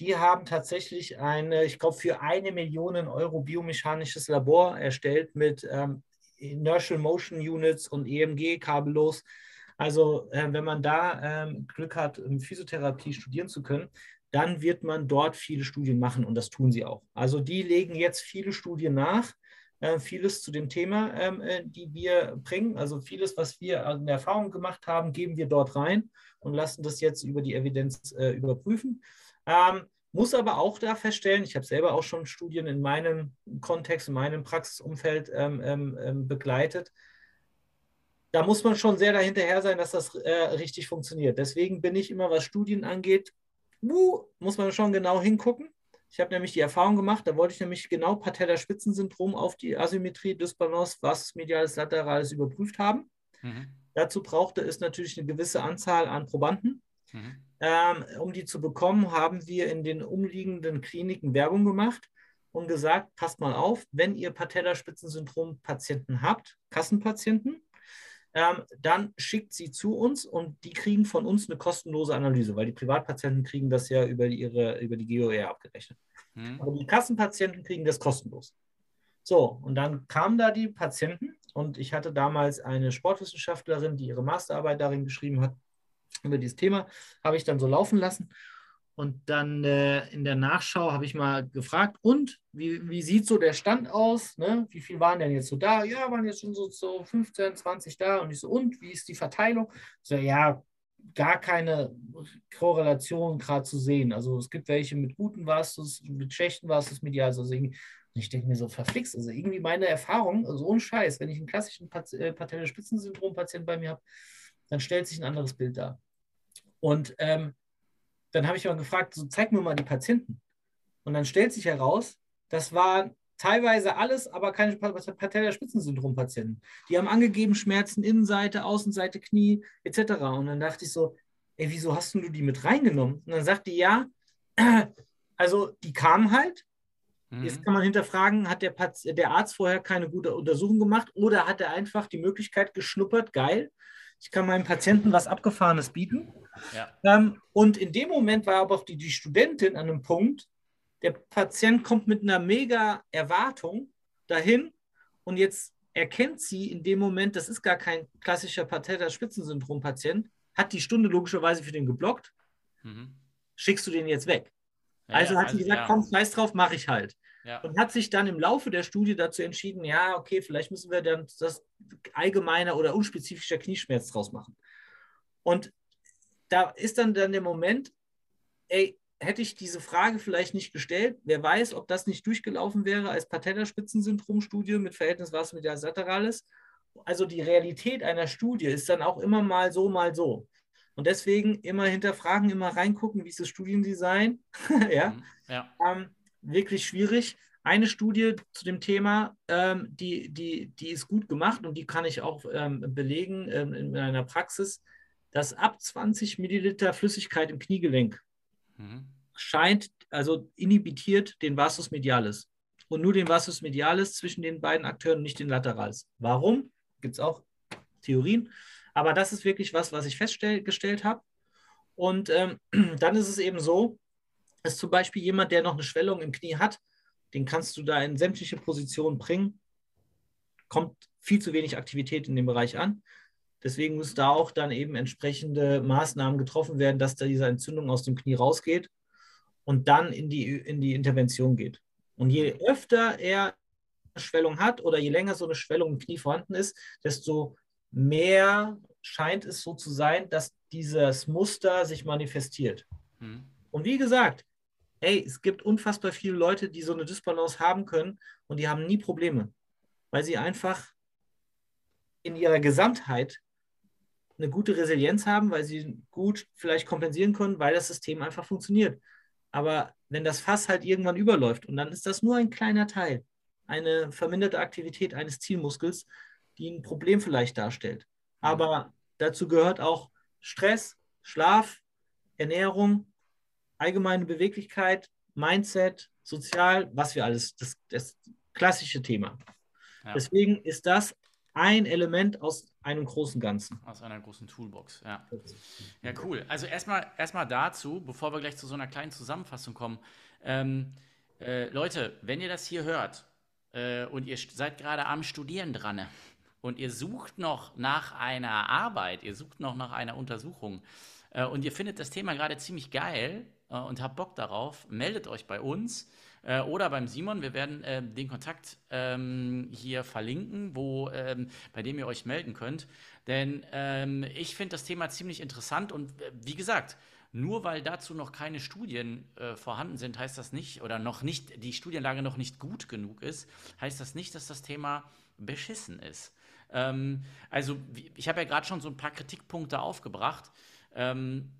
Die haben tatsächlich eine, ich glaube, für eine Million Euro biomechanisches Labor erstellt mit ähm, Inertial Motion Units und EMG kabellos. Also äh, wenn man da ähm, Glück hat, Physiotherapie studieren zu können, dann wird man dort viele Studien machen und das tun sie auch. Also die legen jetzt viele Studien nach, vieles zu dem Thema, ähm, äh, die wir bringen. Also vieles, was wir der Erfahrung gemacht haben, geben wir dort rein und lassen das jetzt über die Evidenz äh, überprüfen. Ähm, muss aber auch da feststellen, ich habe selber auch schon Studien in meinem Kontext, in meinem Praxisumfeld ähm, begleitet. da muss man schon sehr dahinterher sein, dass das äh, richtig funktioniert. Deswegen bin ich immer, was Studien angeht, uh, muss man schon genau hingucken. Ich habe nämlich die Erfahrung gemacht, da wollte ich nämlich genau Patellar-Spitzensyndrom auf die Asymmetrie, Dysbalance, was mediales, laterales überprüft haben. Mhm. Dazu brauchte es natürlich eine gewisse Anzahl an Probanden. Mhm. Ähm, um die zu bekommen, haben wir in den umliegenden Kliniken Werbung gemacht und gesagt, passt mal auf, wenn ihr Patellaspitzensyndrom-Patienten habt, Kassenpatienten, ähm, dann schickt sie zu uns und die kriegen von uns eine kostenlose Analyse, weil die Privatpatienten kriegen das ja über, ihre, über die GOR abgerechnet. Mhm. Aber die Kassenpatienten kriegen das kostenlos. So, und dann kamen da die Patienten und ich hatte damals eine Sportwissenschaftlerin, die ihre Masterarbeit darin geschrieben hat, über dieses Thema, habe ich dann so laufen lassen. Und dann äh, in der Nachschau habe ich mal gefragt, und wie, wie sieht so der Stand aus? Ne? Wie viel waren denn jetzt so da? Ja, waren jetzt schon so, so 15, 20 da. Und ich so, und wie ist die Verteilung? So, ja, gar keine Korrelation gerade zu sehen. Also es gibt welche mit guten Vastus, mit schlechten Vastus medial. Also ich denke mir so, verflixt. Also irgendwie meine Erfahrung, also ohne Scheiß, wenn ich einen klassischen Pat äh, Patellaspitzensyndrom-Patienten bei mir habe, dann stellt sich ein anderes Bild dar. Und ähm, dann habe ich mal gefragt, so zeig mir mal die Patienten. Und dann stellt sich heraus, das waren teilweise alles, aber keine Patellaspitzensyndrom-Patienten. Die haben angegeben Schmerzen Innenseite, Außenseite, Knie etc. Und dann dachte ich so, ey, wieso hast du die mit reingenommen? Und dann sagt die, ja, also die kamen halt. Mhm. Jetzt kann man hinterfragen, hat der, der Arzt vorher keine gute Untersuchung gemacht oder hat er einfach die Möglichkeit geschnuppert, geil, ich kann meinem Patienten was Abgefahrenes bieten. Ja. Ähm, und in dem Moment war aber auch die, die Studentin an einem Punkt, der Patient kommt mit einer mega Erwartung dahin und jetzt erkennt sie in dem Moment, das ist gar kein klassischer Patellar-Spitzensyndrom-Patient, hat die Stunde logischerweise für den geblockt, mhm. schickst du den jetzt weg. Ja, also hat sie also, gesagt, ja. komm, scheiß drauf, mache ich halt. Ja. Und hat sich dann im Laufe der Studie dazu entschieden, ja, okay, vielleicht müssen wir dann das allgemeine oder unspezifische Knieschmerz draus machen. Und da ist dann, dann der Moment, ey, hätte ich diese Frage vielleicht nicht gestellt, wer weiß, ob das nicht durchgelaufen wäre als Patellaspitzensyndrom-Studie mit Verhältnis was mit der Sateralis. Also die Realität einer Studie ist dann auch immer mal so, mal so. Und deswegen immer hinterfragen, immer reingucken, wie ist das Studiendesign. ja. Mhm, ja. Ähm, wirklich schwierig. Eine Studie zu dem Thema, ähm, die, die, die ist gut gemacht und die kann ich auch ähm, belegen ähm, in meiner Praxis, dass ab 20 Milliliter Flüssigkeit im Kniegelenk mhm. scheint, also inhibitiert den Vastus medialis. Und nur den Vastus medialis zwischen den beiden Akteuren, nicht den Laterals. Warum? Gibt es auch Theorien. Aber das ist wirklich was, was ich festgestellt habe. Und ähm, dann ist es eben so, ist zum Beispiel jemand, der noch eine Schwellung im Knie hat, den kannst du da in sämtliche Positionen bringen. Kommt viel zu wenig Aktivität in dem Bereich an. Deswegen muss da auch dann eben entsprechende Maßnahmen getroffen werden, dass da diese Entzündung aus dem Knie rausgeht und dann in die, in die Intervention geht. Und je öfter er Schwellung hat oder je länger so eine Schwellung im Knie vorhanden ist, desto mehr scheint es so zu sein, dass dieses Muster sich manifestiert. Mhm. Und wie gesagt, hey, es gibt unfassbar viele Leute, die so eine Dysbalance haben können und die haben nie Probleme, weil sie einfach in ihrer Gesamtheit eine gute Resilienz haben, weil sie gut vielleicht kompensieren können, weil das System einfach funktioniert. Aber wenn das Fass halt irgendwann überläuft und dann ist das nur ein kleiner Teil, eine verminderte Aktivität eines Zielmuskels, die ein Problem vielleicht darstellt. Aber dazu gehört auch Stress, Schlaf, Ernährung, allgemeine Beweglichkeit, Mindset, sozial, was wir alles, das, das klassische Thema. Ja. Deswegen ist das ein Element aus einem großen Ganzen. Aus einer großen Toolbox, ja. Ja, cool. Also erstmal erstmal dazu, bevor wir gleich zu so einer kleinen Zusammenfassung kommen. Ähm, äh, Leute, wenn ihr das hier hört äh, und ihr seid gerade am Studieren dran und ihr sucht noch nach einer Arbeit, ihr sucht noch nach einer Untersuchung äh, und ihr findet das Thema gerade ziemlich geil, äh, und habt Bock darauf, meldet euch bei uns äh, oder beim Simon. Wir werden äh, den Kontakt ähm, hier verlinken, wo, ähm, bei dem ihr euch melden könnt. Denn ähm, ich finde das Thema ziemlich interessant und äh, wie gesagt, nur weil dazu noch keine Studien äh, vorhanden sind, heißt das nicht, oder noch nicht, die Studienlage noch nicht gut genug ist, heißt das nicht, dass das Thema beschissen ist. Ähm, also, ich habe ja gerade schon so ein paar Kritikpunkte aufgebracht. Ähm,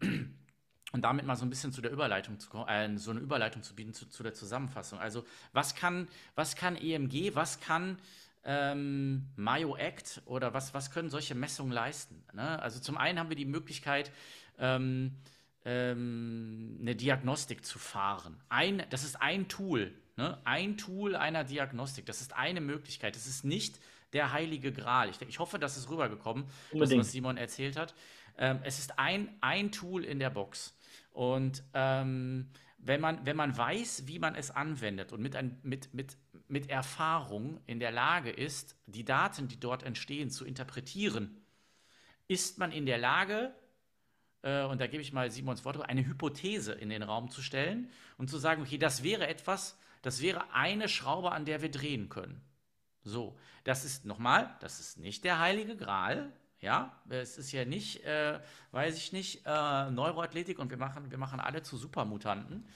und damit mal so ein bisschen zu der Überleitung zu äh, so eine Überleitung zu bieten zu, zu, der Zusammenfassung. Also was kann, was kann EMG, was kann ähm, Mayo Act oder was, was können solche Messungen leisten? Ne? Also zum einen haben wir die Möglichkeit, ähm, ähm, eine Diagnostik zu fahren. Ein, das ist ein Tool, ne? ein Tool einer Diagnostik. Das ist eine Möglichkeit. Das ist nicht der heilige Gral. Ich, ich hoffe, das ist rübergekommen, das, was Simon erzählt hat. Ähm, es ist ein, ein Tool in der Box. Und ähm, wenn, man, wenn man weiß, wie man es anwendet und mit, ein, mit, mit, mit Erfahrung in der Lage ist, die Daten, die dort entstehen, zu interpretieren, ist man in der Lage, äh, und da gebe ich mal Simons Wort, eine Hypothese in den Raum zu stellen und zu sagen, okay, das wäre etwas, das wäre eine Schraube, an der wir drehen können. So, das ist nochmal, das ist nicht der heilige Gral, ja, es ist ja nicht, äh, weiß ich nicht, äh, Neuroathletik und wir machen, wir machen alle zu Supermutanten,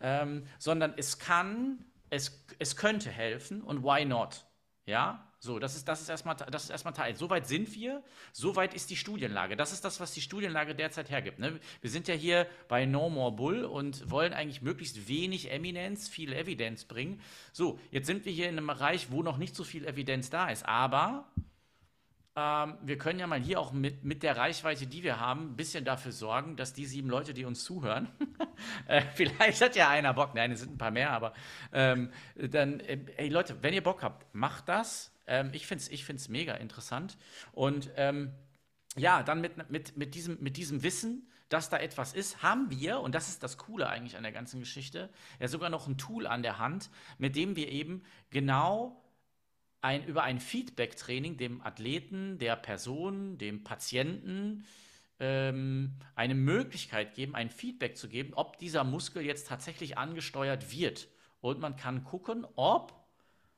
ähm, sondern es kann, es, es könnte helfen und why not? Ja, so, das ist, das ist erstmal, das ist erstmal Teil. Soweit sind wir, soweit ist die Studienlage. Das ist das, was die Studienlage derzeit hergibt. Ne? Wir sind ja hier bei No More Bull und wollen eigentlich möglichst wenig Eminenz, viel Evidenz bringen. So, jetzt sind wir hier in einem Bereich, wo noch nicht so viel Evidenz da ist. Aber ähm, wir können ja mal hier auch mit, mit der Reichweite, die wir haben, ein bisschen dafür sorgen, dass die sieben Leute, die uns zuhören, äh, vielleicht hat ja einer Bock, nein, es sind ein paar mehr, aber ähm, dann, äh, ey Leute, wenn ihr Bock habt, macht das. Ähm, ich finde es ich find's mega interessant. Und ähm, ja, dann mit, mit, mit, diesem, mit diesem Wissen, dass da etwas ist, haben wir, und das ist das Coole eigentlich an der ganzen Geschichte, ja sogar noch ein Tool an der Hand, mit dem wir eben genau ein, über ein Feedback-Training dem Athleten, der Person, dem Patienten ähm, eine Möglichkeit geben, ein Feedback zu geben, ob dieser Muskel jetzt tatsächlich angesteuert wird. Und man kann gucken, ob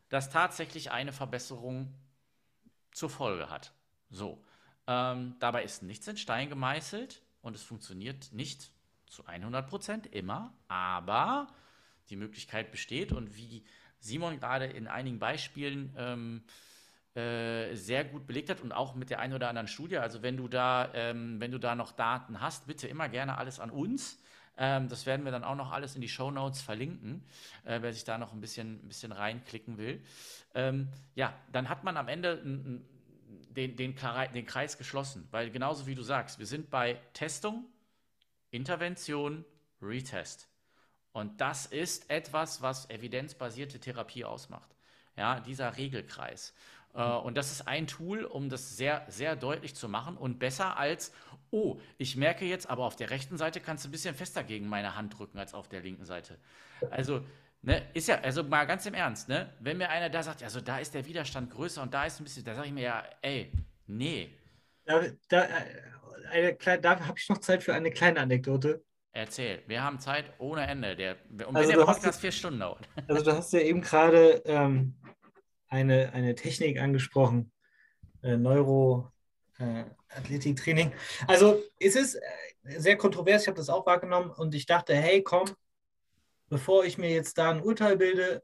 das tatsächlich eine Verbesserung zur Folge hat. So. Ähm, dabei ist nichts in Stein gemeißelt und es funktioniert nicht zu 100 Prozent immer, aber die Möglichkeit besteht und wie Simon gerade in einigen Beispielen ähm, äh, sehr gut belegt hat und auch mit der einen oder anderen Studie. Also wenn du da, ähm, wenn du da noch Daten hast, bitte immer gerne alles an uns. Ähm, das werden wir dann auch noch alles in die Show Notes verlinken, äh, wer sich da noch ein bisschen, ein bisschen reinklicken will. Ähm, ja, dann hat man am Ende den, den, den Kreis geschlossen, weil genauso wie du sagst, wir sind bei Testung, Intervention, Retest. Und das ist etwas, was evidenzbasierte Therapie ausmacht. Ja, dieser Regelkreis. Äh, und das ist ein Tool, um das sehr, sehr deutlich zu machen und besser als, oh, ich merke jetzt, aber auf der rechten Seite kannst du ein bisschen fester gegen meine Hand drücken als auf der linken Seite. Also, ne, ist ja, also mal ganz im Ernst, ne, wenn mir einer da sagt, also da ist der Widerstand größer und da ist ein bisschen, da sage ich mir ja, ey, nee. Da, da, äh, da habe ich noch Zeit für eine kleine Anekdote. Erzähl, wir haben Zeit ohne Ende. Der, und also wenn der Podcast vier Stunden dauert. Also du hast ja eben gerade ähm, eine, eine Technik angesprochen, äh, Neuro-Athletiktraining. Äh, also es ist äh, sehr kontrovers, ich habe das auch wahrgenommen und ich dachte, hey, komm, bevor ich mir jetzt da ein Urteil bilde,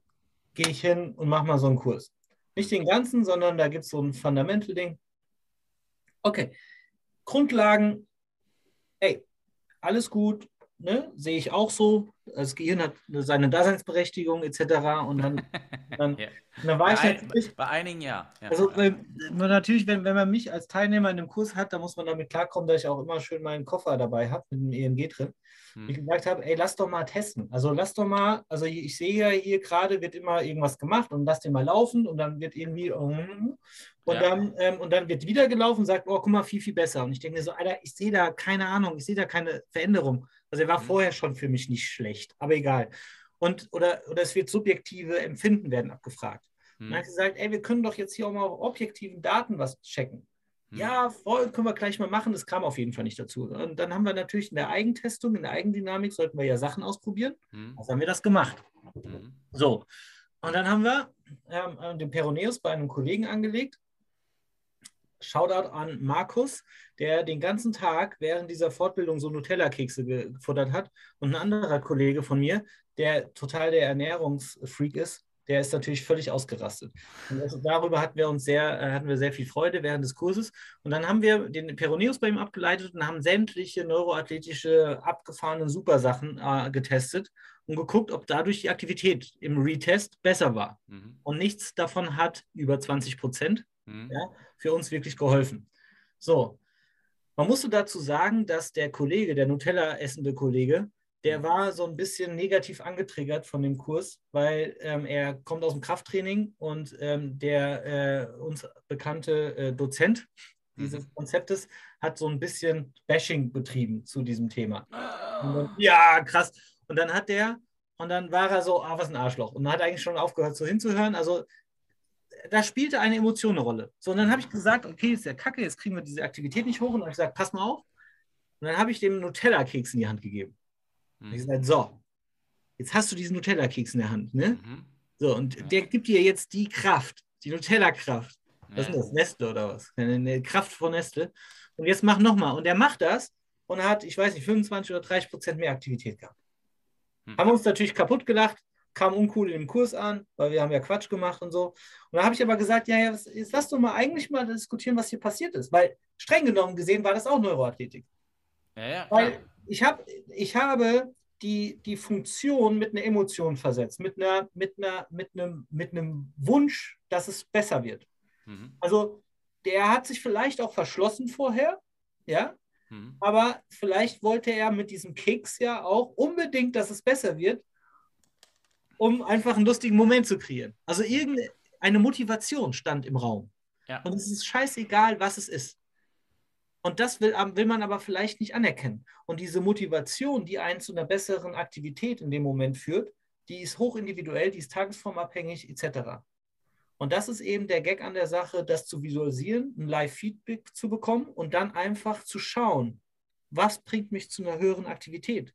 gehe ich hin und mache mal so einen Kurs. Nicht den ganzen, sondern da gibt es so ein Fundamental-Ding. Okay, Grundlagen, ey, alles gut, ne, sehe ich auch so. Das Gehirn hat seine Daseinsberechtigung etc. Und dann, dann, ja. dann war bei ich ein, natürlich. Bei einigen ja. ja. Also natürlich, wenn, wenn man mich als Teilnehmer in einem Kurs hat, dann muss man damit klarkommen, dass ich auch immer schön meinen Koffer dabei habe mit dem EMG drin. Hm. Ich gesagt habe, ey, lass doch mal testen. Also lass doch mal, also ich sehe ja hier gerade wird immer irgendwas gemacht und lass den mal laufen und dann wird irgendwie und ja. dann ähm, und dann wird wieder gelaufen und sagt, oh, guck mal, viel, viel besser. Und ich denke mir so, Alter, ich sehe da keine Ahnung, ich sehe da keine Veränderung. Also er war mhm. vorher schon für mich nicht schlecht, aber egal. Und, oder, oder es wird subjektive Empfinden werden abgefragt. Mhm. Und dann hat gesagt, ey, wir können doch jetzt hier auch mal auf objektiven Daten was checken. Mhm. Ja, voll, können wir gleich mal machen. Das kam auf jeden Fall nicht dazu. Und dann haben wir natürlich in der Eigentestung, in der Eigendynamik, sollten wir ja Sachen ausprobieren. Mhm. Also haben wir das gemacht. Mhm. So. Und dann haben wir ähm, den Peroneus bei einem Kollegen angelegt Shoutout an Markus, der den ganzen Tag während dieser Fortbildung so Nutella-Kekse gefuttert hat. Und ein anderer Kollege von mir, der total der Ernährungsfreak ist, der ist natürlich völlig ausgerastet. Und also darüber hatten wir uns sehr, äh, hatten wir sehr viel Freude während des Kurses. Und dann haben wir den Peroneus bei ihm abgeleitet und haben sämtliche neuroathletische, abgefahrene Supersachen äh, getestet und geguckt, ob dadurch die Aktivität im Retest besser war. Mhm. Und nichts davon hat über 20 Prozent mhm. ja, für uns wirklich geholfen. So, man musste dazu sagen, dass der Kollege, der Nutella essende Kollege, der mhm. war so ein bisschen negativ angetriggert von dem Kurs, weil ähm, er kommt aus dem Krafttraining und ähm, der äh, uns bekannte äh, Dozent dieses mhm. Konzeptes hat so ein bisschen Bashing betrieben zu diesem Thema. Dann, ja, krass. Und dann hat der, und dann war er so, ah, was ein Arschloch. Und dann hat eigentlich schon aufgehört, so hinzuhören. Also da spielte eine Emotion eine Rolle. So, und dann habe ich gesagt, okay, ist ja kacke, jetzt kriegen wir diese Aktivität nicht hoch. Und habe ich gesagt, pass mal auf. Und dann habe ich dem Nutella-Keks in die Hand gegeben. Mhm. Und ich gesagt, so, jetzt hast du diesen Nutella-Keks in der Hand, ne? Mhm. So, und ja. der gibt dir jetzt die Kraft, die Nutella-Kraft. Was ja. ist das? Nestle oder was? Eine Kraft von Nestle. Und jetzt mach nochmal. Und der macht das und hat, ich weiß nicht, 25 oder 30 Prozent mehr Aktivität gehabt. Hm. Haben uns natürlich kaputt gelacht, kam uncool in dem Kurs an, weil wir haben ja Quatsch gemacht und so. Und da habe ich aber gesagt, ja, ja, jetzt lass doch mal eigentlich mal diskutieren, was hier passiert ist. Weil streng genommen gesehen war das auch Neuroathletik. Ja, ja, weil ich, hab, ich habe die, die Funktion mit einer Emotion versetzt, mit, einer, mit, einer, mit, einem, mit einem Wunsch, dass es besser wird. Mhm. Also der hat sich vielleicht auch verschlossen vorher, ja, Mhm. Aber vielleicht wollte er mit diesem Keks ja auch unbedingt, dass es besser wird, um einfach einen lustigen Moment zu kreieren. Also irgendeine Motivation stand im Raum. Ja. Und es ist scheißegal, was es ist. Und das will, will man aber vielleicht nicht anerkennen. Und diese Motivation, die einen zu einer besseren Aktivität in dem Moment führt, die ist hochindividuell, die ist tagesformabhängig etc. Und das ist eben der Gag an der Sache, das zu visualisieren, ein Live-Feedback zu bekommen und dann einfach zu schauen, was bringt mich zu einer höheren Aktivität?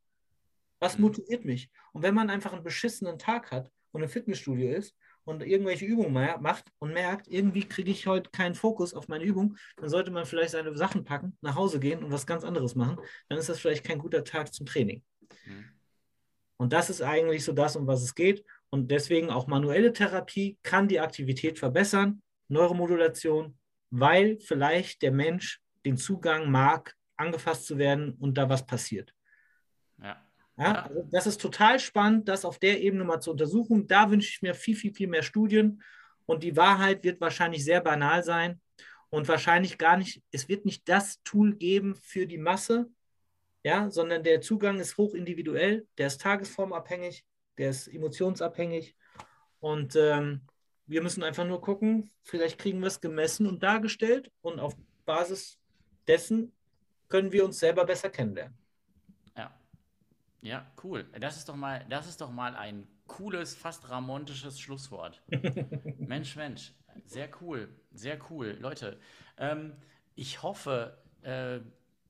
Was motiviert mich? Und wenn man einfach einen beschissenen Tag hat und im Fitnessstudio ist und irgendwelche Übungen macht und merkt, irgendwie kriege ich heute keinen Fokus auf meine Übung, dann sollte man vielleicht seine Sachen packen, nach Hause gehen und was ganz anderes machen. Dann ist das vielleicht kein guter Tag zum Training. Mhm. Und das ist eigentlich so das, um was es geht. Und deswegen auch manuelle Therapie kann die Aktivität verbessern, Neuromodulation, weil vielleicht der Mensch den Zugang mag, angefasst zu werden und da was passiert. Ja. also das ist total spannend, das auf der Ebene mal zu untersuchen. Da wünsche ich mir viel, viel, viel mehr Studien. Und die Wahrheit wird wahrscheinlich sehr banal sein und wahrscheinlich gar nicht, es wird nicht das Tool geben für die Masse, ja, sondern der Zugang ist hochindividuell, der ist tagesformabhängig der ist emotionsabhängig. Und ähm, wir müssen einfach nur gucken, vielleicht kriegen wir es gemessen und dargestellt und auf Basis dessen können wir uns selber besser kennenlernen. Ja. Cool. Das ist doch mal, das ist doch mal ein cooles, fast ramontisches Schlusswort. Mensch, Mensch. Sehr cool. Sehr cool. Leute, ähm, ich hoffe, äh,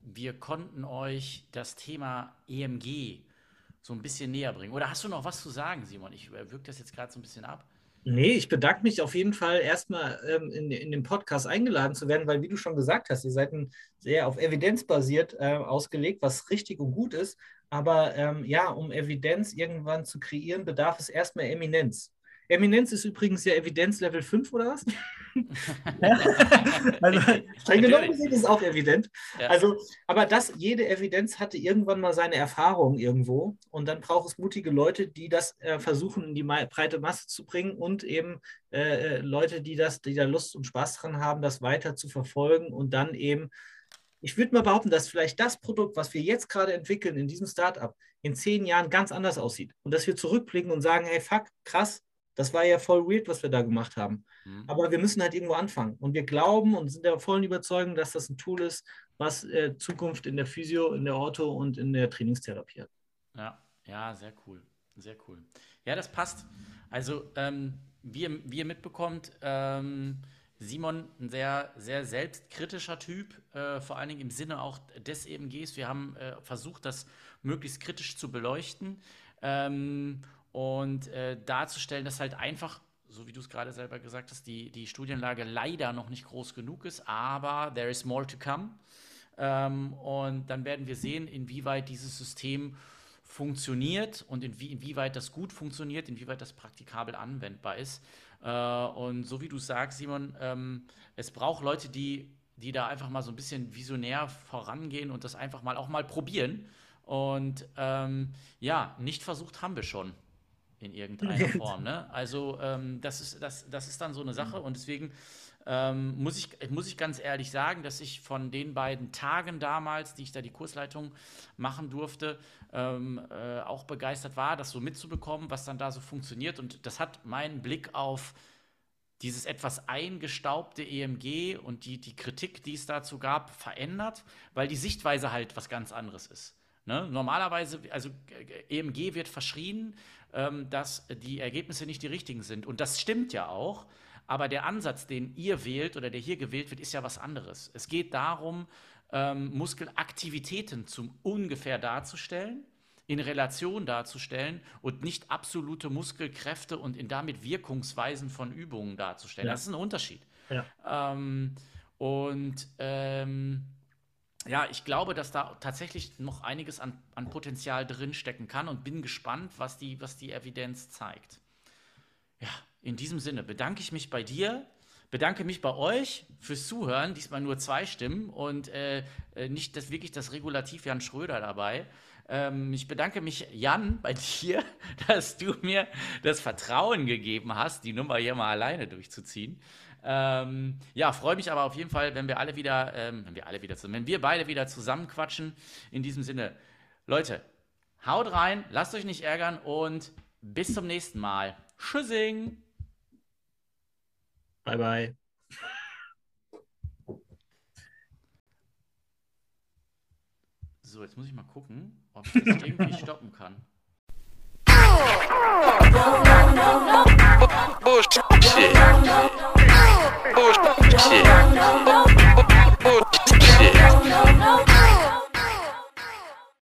wir konnten euch das Thema EMG so ein bisschen näher bringen. Oder hast du noch was zu sagen, Simon? Ich äh, wirke das jetzt gerade so ein bisschen ab. Nee, ich bedanke mich auf jeden Fall erstmal ähm, in, in den Podcast eingeladen zu werden, weil, wie du schon gesagt hast, ihr seid ein sehr auf Evidenz basiert äh, ausgelegt, was richtig und gut ist. Aber ähm, ja, um Evidenz irgendwann zu kreieren, bedarf es erstmal Eminenz. Eminenz ist übrigens ja Evidenz Level 5 oder was? also streng genommen gesehen ist es auch evident. Ja. Also, aber das, jede Evidenz hatte irgendwann mal seine Erfahrung irgendwo und dann braucht es mutige Leute, die das äh, versuchen in die breite Masse zu bringen und eben äh, äh, Leute, die das, die da Lust und Spaß dran haben, das weiter zu verfolgen und dann eben ich würde mal behaupten, dass vielleicht das Produkt, was wir jetzt gerade entwickeln in diesem Startup, in zehn Jahren ganz anders aussieht. Und dass wir zurückblicken und sagen, hey, fuck, krass, das war ja voll weird, was wir da gemacht haben. Mhm. Aber wir müssen halt irgendwo anfangen. Und wir glauben und sind der vollen Überzeugung, dass das ein Tool ist, was äh, Zukunft in der Physio, in der Ortho und in der Trainingstherapie hat. Ja, ja, sehr cool. Sehr cool. Ja, das passt. Also, ähm, wie, ihr, wie ihr mitbekommt, ähm, Simon ein sehr, sehr selbstkritischer Typ, äh, vor allen Dingen im Sinne auch des EMGs. Wir haben äh, versucht, das möglichst kritisch zu beleuchten. Ähm, und äh, darzustellen, dass halt einfach, so wie du es gerade selber gesagt hast, die, die Studienlage leider noch nicht groß genug ist, aber there is more to come. Ähm, und dann werden wir sehen, inwieweit dieses System funktioniert und inwie, inwieweit das gut funktioniert, inwieweit das praktikabel anwendbar ist. Äh, und so wie du sagst, Simon, ähm, es braucht Leute, die, die da einfach mal so ein bisschen visionär vorangehen und das einfach mal auch mal probieren. Und ähm, ja, nicht versucht haben wir schon in irgendeiner Form. Ne? Also ähm, das, ist, das, das ist dann so eine Sache und deswegen ähm, muss, ich, muss ich ganz ehrlich sagen, dass ich von den beiden Tagen damals, die ich da die Kursleitung machen durfte, ähm, äh, auch begeistert war, das so mitzubekommen, was dann da so funktioniert. Und das hat meinen Blick auf dieses etwas eingestaubte EMG und die, die Kritik, die es dazu gab, verändert, weil die Sichtweise halt was ganz anderes ist. Ne? Normalerweise, also EMG wird verschrien, ähm, dass die Ergebnisse nicht die richtigen sind. Und das stimmt ja auch. Aber der Ansatz, den ihr wählt oder der hier gewählt wird, ist ja was anderes. Es geht darum, ähm, Muskelaktivitäten zum ungefähr darzustellen, in Relation darzustellen und nicht absolute Muskelkräfte und in damit Wirkungsweisen von Übungen darzustellen. Ja. Das ist ein Unterschied. Ja. Ähm, und ähm, ja, ich glaube, dass da tatsächlich noch einiges an, an Potenzial drinstecken kann und bin gespannt, was die, was die Evidenz zeigt. Ja, in diesem Sinne bedanke ich mich bei dir, bedanke mich bei euch fürs Zuhören. Diesmal nur zwei Stimmen und äh, äh, nicht das, wirklich das Regulativ Jan Schröder dabei. Ähm, ich bedanke mich, Jan, bei dir, dass du mir das Vertrauen gegeben hast, die Nummer hier mal alleine durchzuziehen. Ähm, ja, freue mich aber auf jeden Fall, wenn wir alle wieder, ähm, wenn wir alle wieder zusammen, wenn wir beide wieder zusammenquatschen. In diesem Sinne, Leute, haut rein, lasst euch nicht ärgern und bis zum nächsten Mal. Tschüssing! Bye, bye. So, jetzt muss ich mal gucken, ob ich das irgendwie stoppen kann. Bullshit. Bullshit. Bullshit.